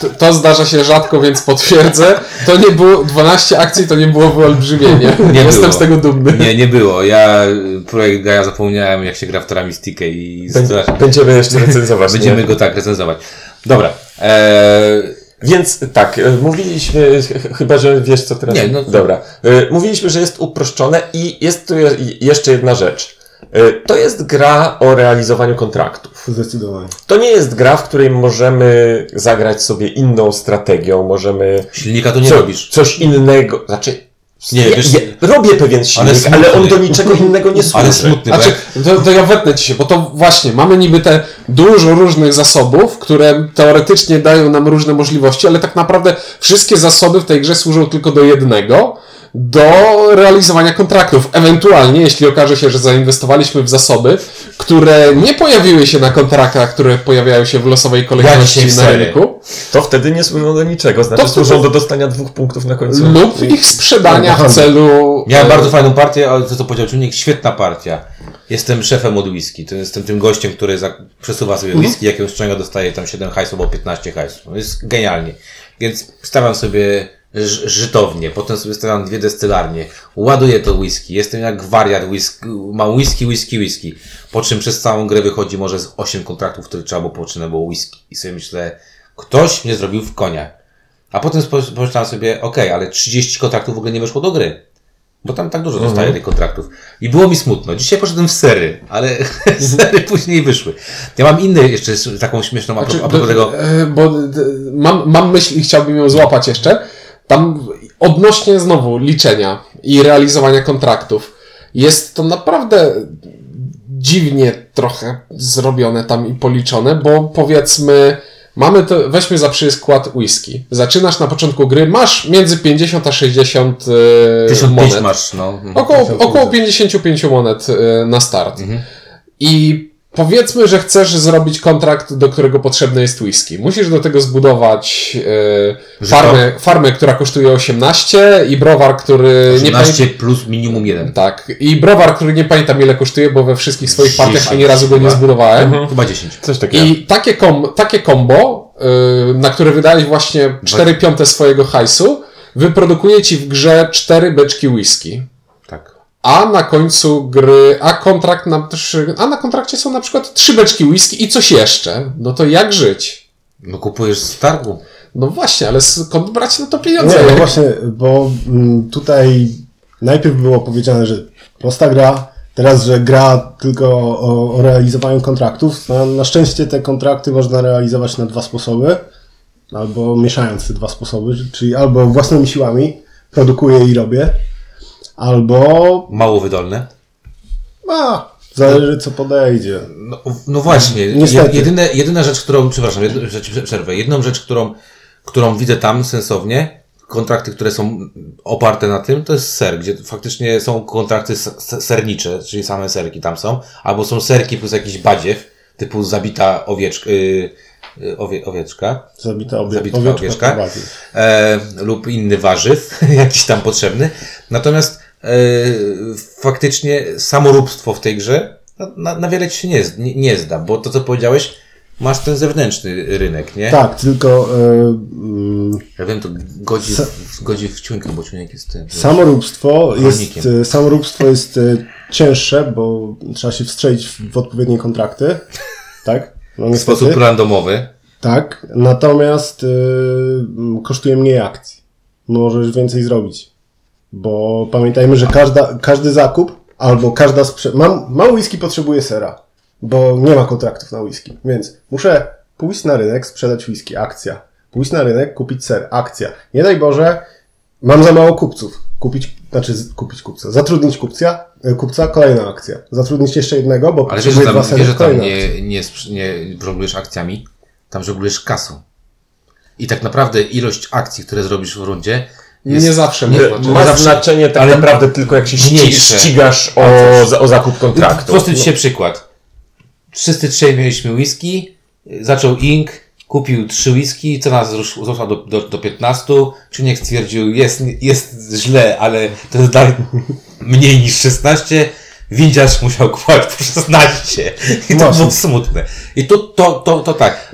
to, to zdarza się rzadko, więc potwierdzę. To nie było, 12 akcji to nie było wyolbrzymienie. Nie Jestem było. z tego dumny. Nie, nie było. Ja y, projekt Gaia zapomniałem, jak się gra w Teramistikę i Będzie, będziemy jeszcze recenzować. będziemy nie? go tak recenzować. Dobra. Eee, Więc tak, e, mówiliśmy, ch- chyba że wiesz co teraz. Nie, no- Dobra. E, Mówiliśmy, że jest uproszczone i jest tu je- jeszcze jedna rzecz. E, To jest gra o realizowaniu kontraktów. Zdecydowanie. To nie jest gra, w której możemy zagrać sobie inną strategią, możemy silnika to nie co, robisz. coś innego. Znaczy, Nie, ja, wiesz- ja robię pewien silnik, ale, smutny. on do niczego innego nie służy. Ale smutny, Znaczy, to, to ja wetnę ci się, bo to właśnie, mamy niby te dużo różnych zasobów, które teoretycznie dają nam różne możliwości, ale tak naprawdę wszystkie zasoby w tej grze służą tylko do jednego, do realizowania kontraktów. Ewentualnie, jeśli okaże się, że zainwestowaliśmy w zasoby, które nie pojawiły się na kontraktach, które pojawiają się w losowej kolejności w na rynku, To wtedy nie służą do niczego, znaczy To służą do dostania dwóch punktów na końcu. lub ich sprzedania w celu... Miałem e, bardzo fajną partię, ale to co powiedział Czujnik, świetna partia. Jestem szefem od whisky. To jestem tym gościem, który za, przesuwa sobie whisky, jakiegoś czego dostaje tam 7 hajsów albo 15 hajsów. No jest genialnie. Więc stawiam sobie żytownię, potem sobie stawiam dwie destylarnie, ładuję to whisky, jestem jak wariat whisky, mam whisky, whisky, whisky. Po czym przez całą grę wychodzi może z 8 kontraktów, które trzeba było poczyna było whisky. I sobie myślę, ktoś mnie zrobił w konia. A potem pomyślałem sobie, okej, ale 30 kontraktów w ogóle nie weszło do gry. Bo tam tak dużo zostaje tych kontraktów. I było mi smutno. Dzisiaj poszedłem w sery, ale sery później wyszły. Ja mam inny jeszcze taką śmieszną a propos, a propos tego. e, Bo mam, mam myśl i chciałbym ją złapać jeszcze. Tam odnośnie znowu liczenia i realizowania kontraktów. Jest to naprawdę dziwnie trochę zrobione tam i policzone, bo powiedzmy, mamy to, weźmy za przykład whisky. Zaczynasz na początku gry, masz między 50 a 60 e, 1005 monet. masz, no. Około, około 55 monet y, na start. I powiedzmy, że chcesz zrobić kontrakt, do którego potrzebne jest whisky. Musisz do tego zbudować y, farmę, farmę, która kosztuje 18 i browar, który nie 18 pamiętam. plus minimum jeden. Tak. I browar, który nie pamiętam ile kosztuje, bo we wszystkich swoich partiach 10 ani razu go nie zbudowałem. Chyba 10. Coś takiego. I takie, kom, takie combo, y, na które wydałeś właśnie 4 piąte swojego hajsu, wyprodukuje ci w grze 4 beczki whisky. A na końcu gry, a kontrakt na trzy, a na kontrakcie są na przykład trzy beczki whisky i coś jeszcze. No to jak żyć? No kupujesz z targu. No właśnie, ale skąd brać na to pieniądze? Nie, no właśnie, bo mm, tutaj najpierw było powiedziane, że prosta gra, teraz, że gra tylko o, o realizowaniu kontraktów. Na, na szczęście te kontrakty można realizować na dwa sposoby, albo mieszając te dwa sposoby, czyli albo własnymi siłami produkuję i robię, albo Mało wydolne. a, zależy co podejdzie. No, no właśnie. Niestety. Jedyne, jedyna rzecz, którą, przepraszam, rzecz, przerwę. Jedną rzecz, którą, którą widzę tam sensownie, kontrakty, które są oparte na tym, to jest ser, gdzie faktycznie są kontrakty sernicze, czyli same serki tam są, albo są serki plus jakiś badziew, typu zabita owieczka, yy, owie, owieczka, Zabita, obie, Zabita owieczka. owieczka. e, lub inny warzyw, jakiś tam potrzebny. Natomiast faktycznie samoróbstwo w tej grze na, na, na wiele ci się nie, nie, nie zda, bo to co powiedziałeś, masz ten zewnętrzny rynek, nie? Tak, tylko e, mm, Ja wiem, to godzi, w- godzi w ciuńkę, bo ciunek jest tym. Samoróbstwo jest, e, samoróbstwo jest e, cięższe, bo trzeba się wstrzelić w, w odpowiednie kontrakty. Tak? No w sposób randomowy. Tak. Natomiast e, m, kosztuje mniej akcji. Możesz więcej zrobić. Bo pamiętajmy, że każda, każdy zakup albo każda sprze... Mam, mam whisky, potrzebuję sera. Bo nie ma kontraktów na whisky. Więc muszę pójść na rynek, sprzedać whisky, akcja. Pójść na rynek, kupić ser, akcja. Nie daj Boże, Mam za mało kupców. Kupić, znaczy kupić kupca. Zatrudnić kupca, e, kupca, kolejna akcja. Zatrudnić jeszcze jednego, bo Ale wiesz, że tam, wiesz, że tam nie, nie, nie żonglujesz akcjami, tam żonglujesz kasą. I tak naprawdę ilość akcji, które zrobisz w rundzie, jest Nie zawsze nie- ma znaczenie. Ma zawsze- znaczenie tak ale naprawdę tylko jak się mniejsze. ścigasz o, o zakup kontraktu. Prosty dzisiaj przykład. Wszyscy trzej mieliśmy whisky, zaczął Ink, kupił trzy whisky, cena wzrosła do, do, do 15. Czuniek stwierdził, jest, jest źle, ale to jest dalej mniej niż 16. Windziarz musiał kupować po 16. I to Mocno. było smutne. I to, to, to, to tak.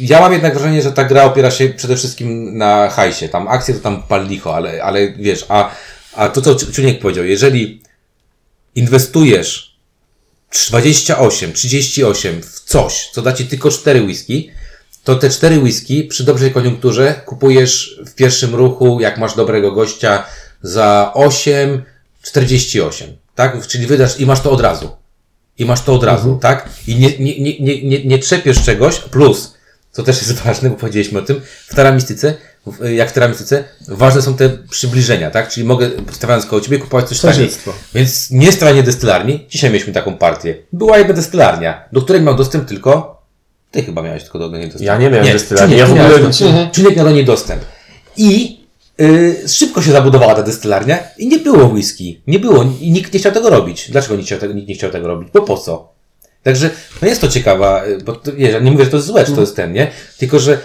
Ja mam jednak wrażenie, że ta gra opiera się przede wszystkim na hajsie. Tam akcje to tam pal licho, ale, ale wiesz, a, a to co Czuniek powiedział, jeżeli inwestujesz 28, 38 w coś, co da ci tylko 4 whisky, to te 4 whisky przy dobrej koniunkturze kupujesz w pierwszym ruchu, jak masz dobrego gościa, za 8, 48, tak? Czyli wydasz i masz to od razu. I masz to od razu, tak? I nie, nie, nie, nie, nie, nie trzepiesz czegoś, plus, co też jest ważne, bo powiedzieliśmy o tym, w teramistyce, w- jak w teramistyce, ważne są te przybliżenia, tak? Czyli mogę, stawiając koło ciebie, kupować coś taniej. Więc nie stronie destylarni, dzisiaj mieliśmy taką partię. Była jedna destylarnia, do której miał dostęp tylko, ty chyba miałeś tylko do niej dostęp. Ja nie miałem destylarni, Czuniek ja w ogóle nic- Czuniek miał do niej dostęp. I y, szybko się zabudowała ta destylarnia i nie było whisky. Nie było i nikt nie chciał tego robić. Dlaczego nikt, chciał tego, nikt nie chciał tego robić? Bo po co? Także, no jest to ciekawa, y, bo to, wiesz, nie mówię, że to jest złe, że to jest ten, nie? Tylko, że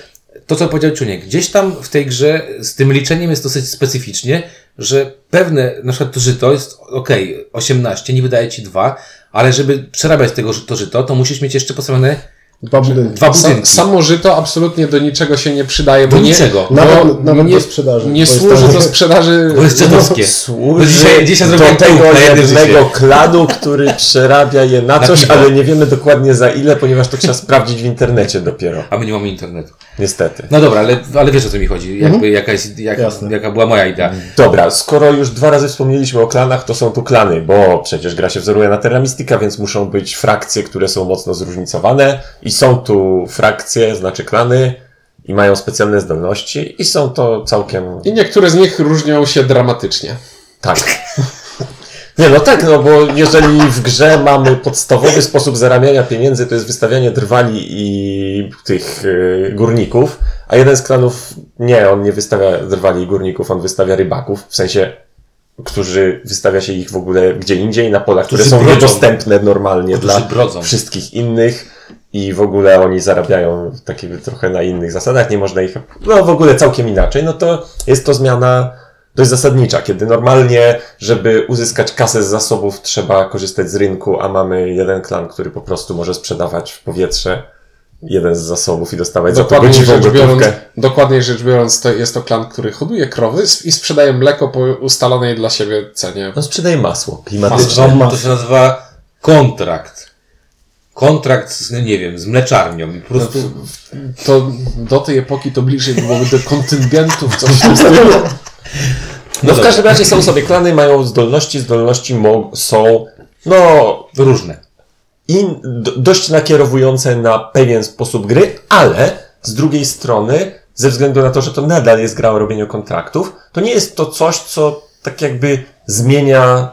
to, co powiedział Czuniek, gdzieś tam w tej grze z tym liczeniem jest dosyć specyficznie, że pewne, na przykład to żyto jest, okej, 18, nie wydaje ci dwa, ale żeby przerabiać tego, to żyto, to musisz mieć jeszcze postawione Dwa budynki. dwa budynki. samo żyto absolutnie do niczego się nie przydaje, bo Do nie, niczego. bo Nawet- nawet nie, do sprzedaży. Nie służy to- do sprzedaży. Bo jest żydowskie. Służy To dzisiaj- dzisiaj do tego jednego klanu, który przerabia je na Na coś, piwo. ale nie wiemy dokładnie za ile, ponieważ to trzeba sprawdzić w internecie dopiero. A my nie mamy internetu. Niestety. No dobra, ale, ale wiesz o co mi chodzi, jakby jaka, jest, jak, jaka była moja idea. Dobra, skoro już dwa razy wspomnieliśmy o klanach, to są tu klany, bo przecież gra się wzoruje na Terra Mystica, więc muszą być frakcje, które są mocno zróżnicowane i są tu frakcje, znaczy klany i mają specjalne zdolności i są to całkiem I niektóre z nich różnią się dramatycznie. Tak. Nie, no tak, no bo jeżeli w grze mamy podstawowy sposób zarabiania pieniędzy, to jest wystawianie drwali i tych y, górników, a jeden z klanów, nie, on nie wystawia drwali i górników, on wystawia rybaków, w sensie, którzy wystawia się ich w ogóle gdzie indziej, na polach, które są brodzą. niedostępne normalnie Którzy dla brodzą. wszystkich innych i w ogóle oni zarabiają takie trochę na innych zasadach, nie można ich, no w ogóle całkiem inaczej, no to jest to zmiana dość zasadnicza, kiedy normalnie, żeby uzyskać kasę z zasobów trzeba korzystać z rynku, a mamy jeden klan, który po prostu może sprzedawać w powietrze jeden z zasobów i dostawać za to Dokładniej godziwą rzecz, biorąc, dokładniej rzecz biorąc, to jest to klan, który hoduje krowy i sprzedaje mleko po ustalonej dla siebie cenie. No sprzedaje masło klimatyczne. Masło. to się nazywa kontrakt. Kontrakt, z, nie wiem, z mleczarnią i po prostu... To do tej epoki to bliżej byłoby do kontyngentów, coś w tym stylu. No w każdym razie są sobie klany, mają zdolności, zdolności mo- są no Różne. i do, dość nakierowujące na pewien sposób gry, ale z drugiej strony, ze względu na to, że to nadal jest gra o robieniu kontraktów, to nie jest to coś, co tak jakby zmienia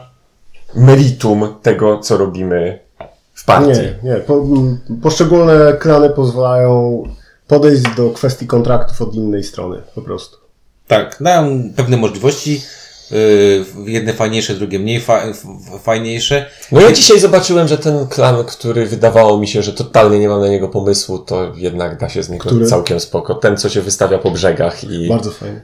meritum tego, co robimy w partii. Nie, nie. Po, m, poszczególne klany pozwalają podejść do kwestii kontraktów od innej strony, po prostu. Tak, dają pewne możliwości. Yy, jedne fajniejsze, drugie mniej fa- fajniejsze. No ja dzisiaj zobaczyłem, że ten klan, który wydawało mi się, że totalnie nie mam na niego pomysłu, to jednak da się z niego Który? całkiem spoko. Ten, co się wystawia po brzegach i Bardzo fajnie.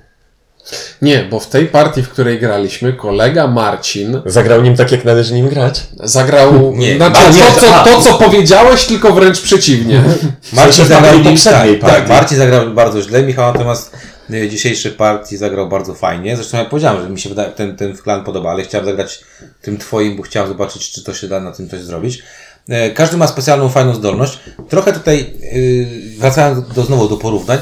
Nie, bo w tej partii, w której graliśmy, kolega Marcin zagrał nim tak, jak należy nim grać. zagrał Nie. znaczy, nie, to, co, to, co powiedziałeś, tylko wręcz przeciwnie. Marcin zagrał poprzedniej tak, tak, partii. Marcin zagrał bardzo źle, Michał natomiast y, dzisiejszej partii zagrał bardzo fajnie. Zresztą ja powiedziałem, że mi się wydaje, ten, ten klan podoba, ale chciałem zagrać tym twoim, bo chciałem zobaczyć, czy to się da na tym coś zrobić. E, Każdy ma specjalną, fajną zdolność. Trochę tutaj, yy, wracając do, znowu do porównań,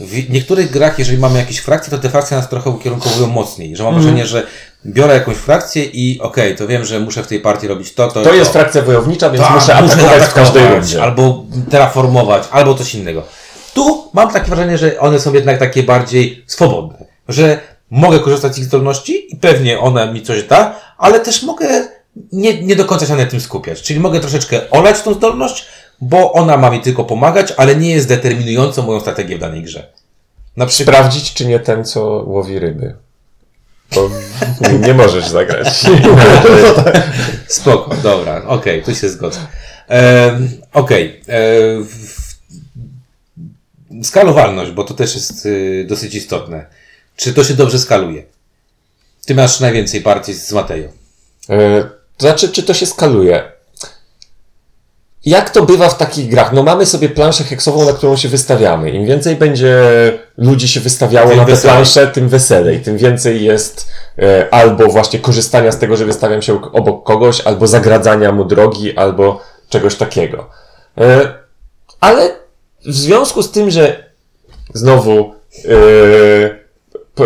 w niektórych grach, jeżeli mamy jakieś frakcje, to te frakcje nas trochę ukierunkowują mocniej, że mam Mhm. wrażenie, że biorę jakąś frakcję i okej, to wiem, że muszę w tej partii robić to, to, To jest frakcja wojownicza, więc tak, muszę atakować w każdej rundzie. Albo terraformować, albo coś innego. Tu mam takie wrażenie, że one są jednak takie bardziej swobodne. Że mogę korzystać z ich zdolności i pewnie ona mi coś da, ale też mogę nie, nie do końca się na tym skupiać. Czyli mogę troszeczkę olać tą zdolność, bo ona ma mi tylko pomagać, ale nie jest determinującą moją strategię w danej grze. Na przykład Sprawdzić, czy nie ten, co łowi ryby. Bo nie możesz zagrać. Spoko, dobra, okej, tu się zgodzę. Em, okej, e, w- skalowalność, bo to też jest y, dosyć istotne. Czy to się dobrze skaluje? Ty masz najwięcej partii z Matejo. E, To znaczy, czy to się skaluje? Jak to bywa w takich grach? No mamy sobie planszę heksową, na którą się wystawiamy. Im więcej będzie ludzi się wystawiało Tym na tę planszę, tym weselej. Tym więcej jest e, albo właśnie korzystania z tego, że wystawiam się obok kogoś, albo zagradzania mu drogi, albo czegoś takiego. E, ale w związku z tym, że znowu e, p,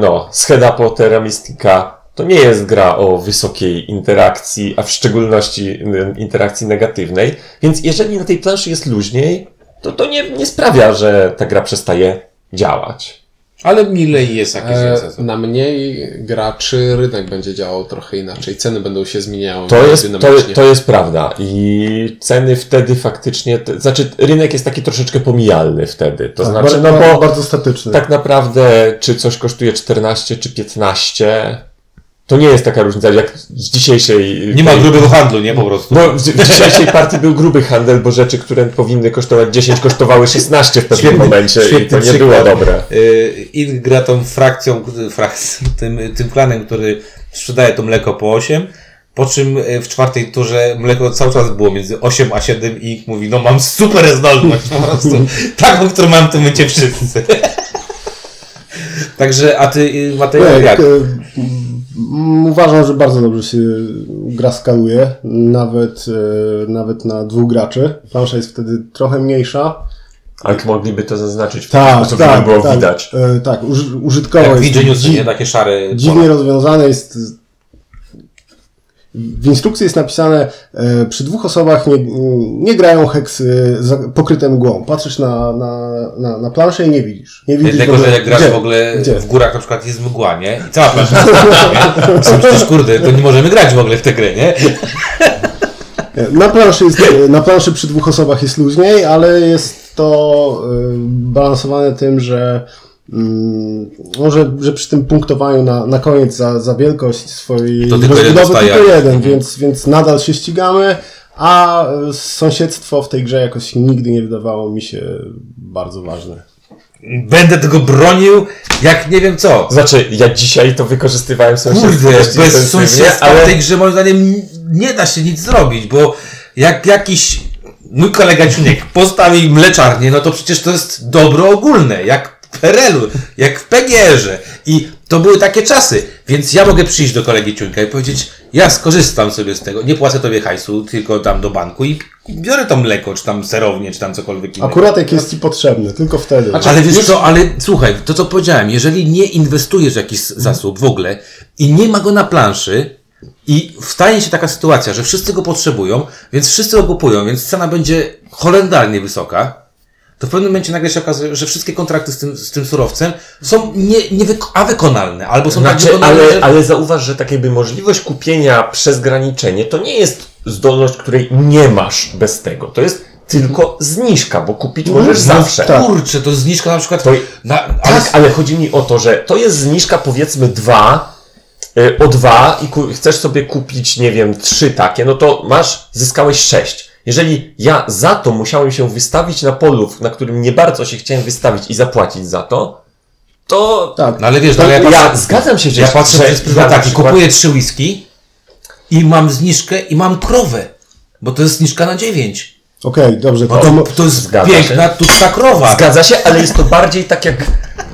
no, Scheda Pottera Mystica to nie jest gra o wysokiej interakcji, a w szczególności interakcji negatywnej, więc jeżeli na tej planszy jest luźniej, to to nie, nie sprawia, że ta gra przestaje działać. Ale milej jest jakieś E, na mniej graczy rynek będzie działał trochę inaczej. Ceny będą się zmieniały To jest, to, to jest prawda i ceny wtedy faktycznie, te, znaczy rynek jest taki troszeczkę pomijalny wtedy, to Tak, znaczy, bar- no bo bardzo statyczny. tak naprawdę, czy coś kosztuje 14 czy 15, to nie jest taka różnica jak z dzisiejszej... Nie ma grubego handlu, nie po prostu. No, w, w dzisiejszej partii był gruby handel, bo rzeczy, które powinny kosztować 10, kosztowały 16 w pewnym Świetny- momencie i świetny to nie przykład. było dobre. Y, I gra tą frakcją, frakcją tym, tym klanem, który sprzedaje to mleko po 8, po czym y, w czwartej turze mleko cały czas było między 8 a 7 i mówi, no mam super zdolność po prostu. Taką, którą mam w tym momencie wszyscy. Także, a ty, y, Matej, jak? Uważam, że bardzo dobrze się gra skaluje, nawet, e, nawet na dwóch graczy. Plansza jest wtedy trochę mniejsza. Ale mogliby to zaznaczyć w Tak, taki sposób, tak, żeby było tak, widać. E, tak, uż, użytkowo Jak w jest Ingeniusy, dzi- nie? Takie szare dziwnie rozwiązane jest. W instrukcji jest napisane, e, przy dwóch osobach nie, nie grają heksy za- pokryte mgłą. Patrzysz na, na, na, na planszę i nie widzisz. Nie widzisz Dlatego, że jak grasz gdzie? w ogóle Gdzie? w górach na przykład jest mgła, nie? I cała plansza jest mgła, nie? To Przecież kurde, to nie możemy grać w ogóle w tę grę, nie? Na planszy, jest, na planszy przy dwóch osobach jest luźniej, ale jest to balansowane tym, że, mm, no, że, przy tym punktowaniu na, na koniec za, za wielkość swojej To tylko jeden tylko jeden, Mhm. więc, więc nadal się ścigamy, a y, sąsiedztwo w tej grze jakoś nigdy nie wydawało mi się bardzo ważne. Będę tego bronił, jak nie wiem co. Znaczy, ja dzisiaj to wykorzystywałem sobie Kurde, bez sąsiedztwa ale w tej grze moim zdaniem nie da się nic zrobić, bo jak jakiś mój kolega Ciuniek postawi mleczarnię, no to przecież to jest dobro ogólne, jak PRL-u, jak w PGR-ze. I to były takie czasy, więc ja mogę przyjść do kolegi Ciuńka i powiedzieć, ja skorzystam sobie z tego, nie płacę tobie hajsu, tylko dam do banku i biorę to mleko, czy tam serownię, czy tam cokolwiek innego. Akurat jak jest ci potrzebny, tylko wtedy. Ale wiesz co, ale słuchaj, to co powiedziałem, jeżeli nie inwestujesz w jakiś zasób w ogóle i nie ma go na planszy i stanie się taka sytuacja, że wszyscy go potrzebują, więc wszyscy go kupują, więc cena będzie holendarnie wysoka, to w pewnym momencie nagle się okazuje, że wszystkie kontrakty z tym, z tym surowcem są nie, nie wyko- a wykonalne, albo są tak Znaczy, wykonalne, ale, że... ale zauważ, że tak jakby możliwość kupienia przez graniczenie to nie jest zdolność, której nie masz bez tego. To jest tylko zniżka, bo kupić możesz No, zawsze. tak. Kurczę, to zniżka na przykład To- na... Ale Tak, ale chodzi mi o to, że to jest zniżka powiedzmy dwa, y, o dwa i chcesz sobie kupić, nie wiem, trzy takie, no to masz, zyskałeś sześć. Jeżeli ja za to musiałem się wystawić na polu, na którym nie bardzo się chciałem wystawić i zapłacić za to, to tak. No ale wiesz, no, ale ja, ja, patrzę, zgadzam się, że ja patrzę przez pryzmat ja taki, kupuję trzy whisky i mam zniżkę i mam krowę, bo to jest zniżka na dziewięć. Okej, dobrze. No To, to, to jest Zgadza piękna, tuczna krowa. Zgadza się, ale jest to bardziej tak jak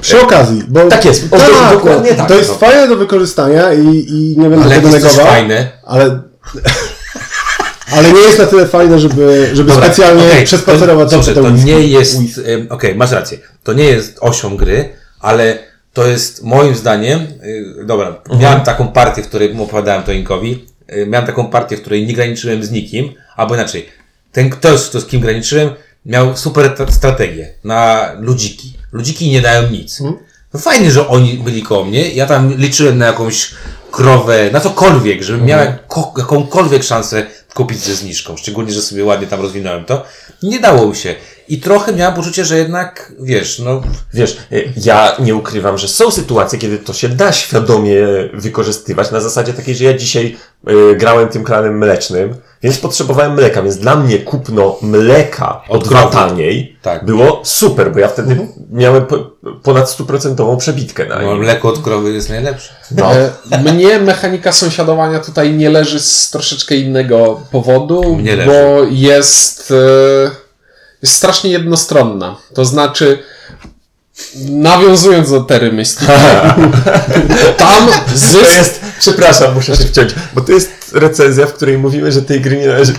Przy okazji, bo Tak jest, tak, do- dokładnie tak, To jest no. fajne do wykorzystania i, i nie będę Ale tego negował. fajne. Ale, ale nie jest na tyle fajne, żeby, żeby Dobra, specjalnie okej, przespacerować to, Dobrze, to nie jest, okej, masz rację, to nie jest osią gry, ale to jest moim zdaniem, y, dobra, Mhm. miałem taką partię, w której opowiadałem to Inkowi, y, miałem taką partię, w której nie graniczyłem z nikim, albo inaczej, ten ktoś, kto z kim graniczyłem, miał super tra- strategię na ludziki. Ludziki nie dają nic. Mhm. No fajnie, że oni byli koło mnie, ja tam liczyłem na jakąś krowę, na cokolwiek, żebym miał Mhm. jakąkolwiek szansę kupić ze zniżką. Szczególnie, że sobie ładnie tam rozwinąłem to. Nie dało mi się. I trochę miałem poczucie, że jednak, wiesz, no, Wiesz, y, ja nie ukrywam, że są sytuacje, kiedy to się da świadomie wykorzystywać na zasadzie takiej, że ja dzisiaj y, grałem tym klanem mlecznym, więc potrzebowałem mleka, więc dla mnie kupno mleka Od dwa taniej Tak. było super, bo ja wtedy miałem po, ponad stuprocentową przebitkę na no mleko od krowy jest najlepsze. No. E, Mnie mechanika sąsiadowania tutaj nie leży z troszeczkę innego powodu, Mnie leży. bo jest, e, jest strasznie jednostronna. To znaczy, nawiązując do tery myśli, tam To zysk jest, przepraszam, muszę się wciąć, bo to jest recenzja, w której mówimy, że tej gry nie należy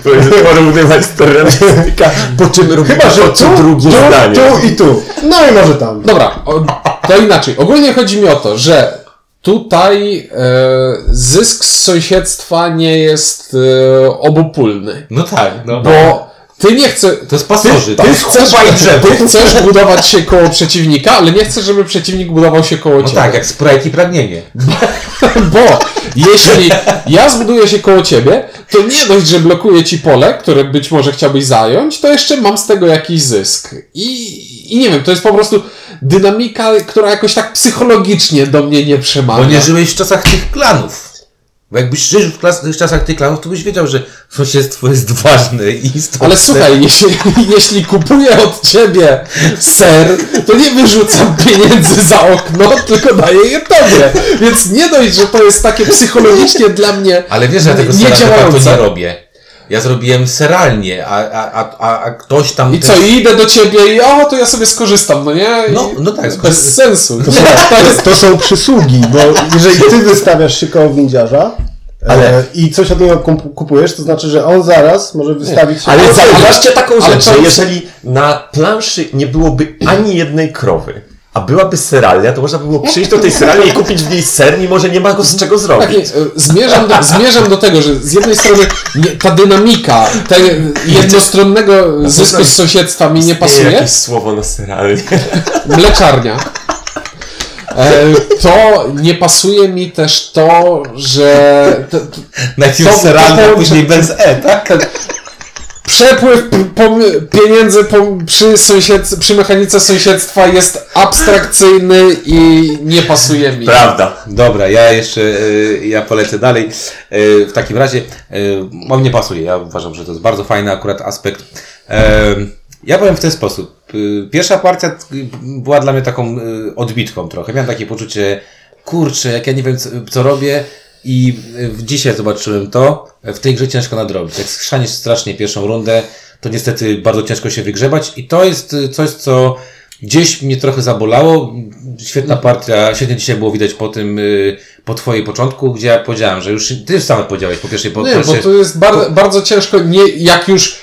porównywać z Terranistica, po czym robimy Chyba, że to co tu, drugie tu, zdanie. tu i tu. No i może tam. Dobra, o, to inaczej. Ogólnie chodzi mi o to, że tutaj e, zysk z sąsiedztwa nie jest e, obopólny. No tak, no. Bo ty nie chcesz. To jest pasożyt. Ty, ty, chcesz, ty chcesz budować się koło przeciwnika, ale nie chcesz, żeby przeciwnik budował się koło No ciebie. tak, jak sprite i pragnienie. Bo jeśli ja zbuduję się koło ciebie, to nie dość, że blokuję ci pole, które być może chciałbyś zająć, to jeszcze mam z tego jakiś zysk. I, i nie wiem, to jest po prostu dynamika, która jakoś tak psychologicznie do mnie nie przemawia. Bo nie żyłeś w czasach tych klanów. Bo jakbyś żył w, klas- w czasach tych klanów, to byś wiedział, że sąsiedztwo jest ważne i istotne. Ale słuchaj, jeśli, jeśli kupuję od ciebie ser, to nie wyrzucam pieniędzy za okno, tylko daję je tobie. Więc nie dość, że to jest takie psychologicznie dla mnie Ale wiesz, że ja tego nie sera działające. nie robię. Ja zrobiłem seralnie, a, a, a, a, ktoś tam... I też- co, i idę do ciebie i o, to ja sobie skorzystam, no nie? I No, no tak, Bez skorzy- sensu. To są, to są przysługi, bo jeżeli ty wystawiasz się koło windziarza Ale- e, i coś od niego kup- kupujesz, to znaczy, że on zaraz może wystawić się Ale zauważcie taką ale rzecz, to że jeżeli na planszy nie byłoby ani jednej krowy, a byłaby seralnia, to można by było przyjść do tej seralni i kupić w niej ser, mimo że nie ma go z czego Tak, zrobić. e, zmierzam, do, zmierzam do tego, że z jednej strony nie, ta dynamika te jednostronnego zysku z sąsiedztwa mi nie pasuje, jakieś słowo na seralnię. mleczarnia. E, to nie pasuje mi też to, że Najpierw To- to- a później bez E, tak? Przepływ pieniędzy przy, sąsied, przy mechanice sąsiedztwa jest abstrakcyjny i nie pasuje mi. Prawda. Dobra, ja jeszcze, y, ja polecę dalej. Y, W takim razie, y, on nie pasuje. Ja uważam, że to jest bardzo fajny akurat aspekt. Ja powiem w ten sposób. Pierwsza partia była dla mnie taką odbitką trochę. Miałem takie poczucie, kurczę, jak ja nie wiem, co, co robię. I dzisiaj zobaczyłem to. W tej grze ciężko nadrobić. Jak schrzanisz strasznie pierwszą rundę, to niestety bardzo ciężko się wygrzebać. I to jest y, coś, co gdzieś mnie trochę zabolało. Świetna partia, świetnie dzisiaj było widać po tym, y, po twojej początku, gdzie ja powiedziałem, że już, ty już sam powiedziałeś po pierwszej po Nie, bo pierwszej- to jest bar- bardzo ciężko, nie, jak już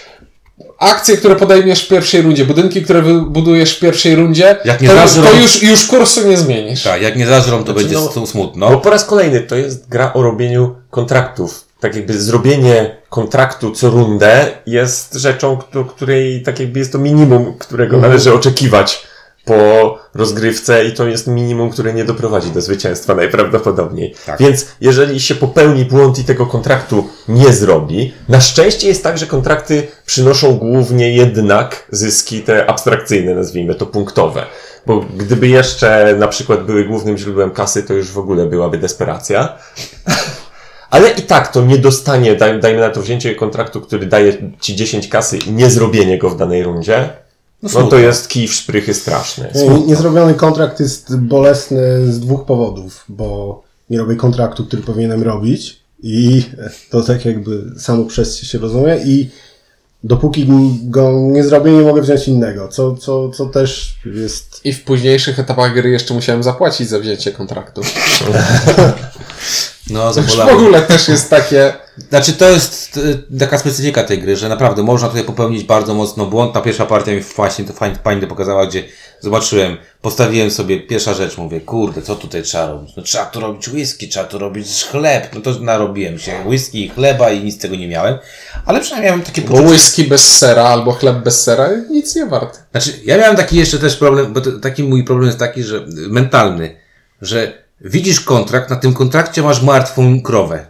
akcje, które podejmiesz w pierwszej rundzie, budynki, które budujesz w pierwszej rundzie, Jak nie to, znasz, to już, już kursu nie zmienisz. Tak, jak nie zażrą, to będzie no- no, Bo smutno. po raz kolejny to jest gra o robieniu kontraktów. Tak jakby zrobienie kontraktu co rundę jest rzeczą, któ- której tak jakby jest to minimum, którego należy oczekiwać po rozgrywce i to jest minimum, które nie doprowadzi do zwycięstwa najprawdopodobniej. Tak. Więc jeżeli się popełni błąd i tego kontraktu nie zrobi, na szczęście jest tak, że kontrakty przynoszą głównie jednak zyski te abstrakcyjne, nazwijmy to punktowe. Bo gdyby jeszcze na przykład były głównym źródłem kasy, to już w ogóle byłaby desperacja. Ale i tak to nie dostanie, daj, dajmy na to wzięcie kontraktu, który daje ci 10 kasy i nie zrobienie go w danej rundzie, no, to smutno. jest kij w szprychy straszny. Nie- Niezrobiony kontrakt jest bolesny z dwóch powodów, bo nie robię kontraktu, który powinienem robić i to tak jakby samo przez się się rozumie i dopóki go nie zrobię, nie mogę wziąć innego, co, co, co też jest... I w późniejszych etapach gry jeszcze musiałem zapłacić za wzięcie kontraktu. No, To już w zabolało. ogóle też jest takie... Znaczy, to jest y, taka specyfika tej gry, że naprawdę można tutaj popełnić bardzo mocno błąd. Ta pierwsza partia mi właśnie to fajnie, pokazała, gdzie zobaczyłem, postawiłem sobie, pierwsza rzecz, mówię, kurde, co tutaj trzeba robić? No trzeba tu robić whisky, trzeba tu robić chleb. No to narobiłem się whisky, chleba i nic z tego nie miałem. Ale przynajmniej miałem takie Bo poczucie, whisky bez sera albo chleb bez sera nic nie wart. Znaczy, ja miałem taki jeszcze też problem, bo to, taki mój problem jest taki, że mentalny, że widzisz kontrakt, na tym kontrakcie masz martwą krowę.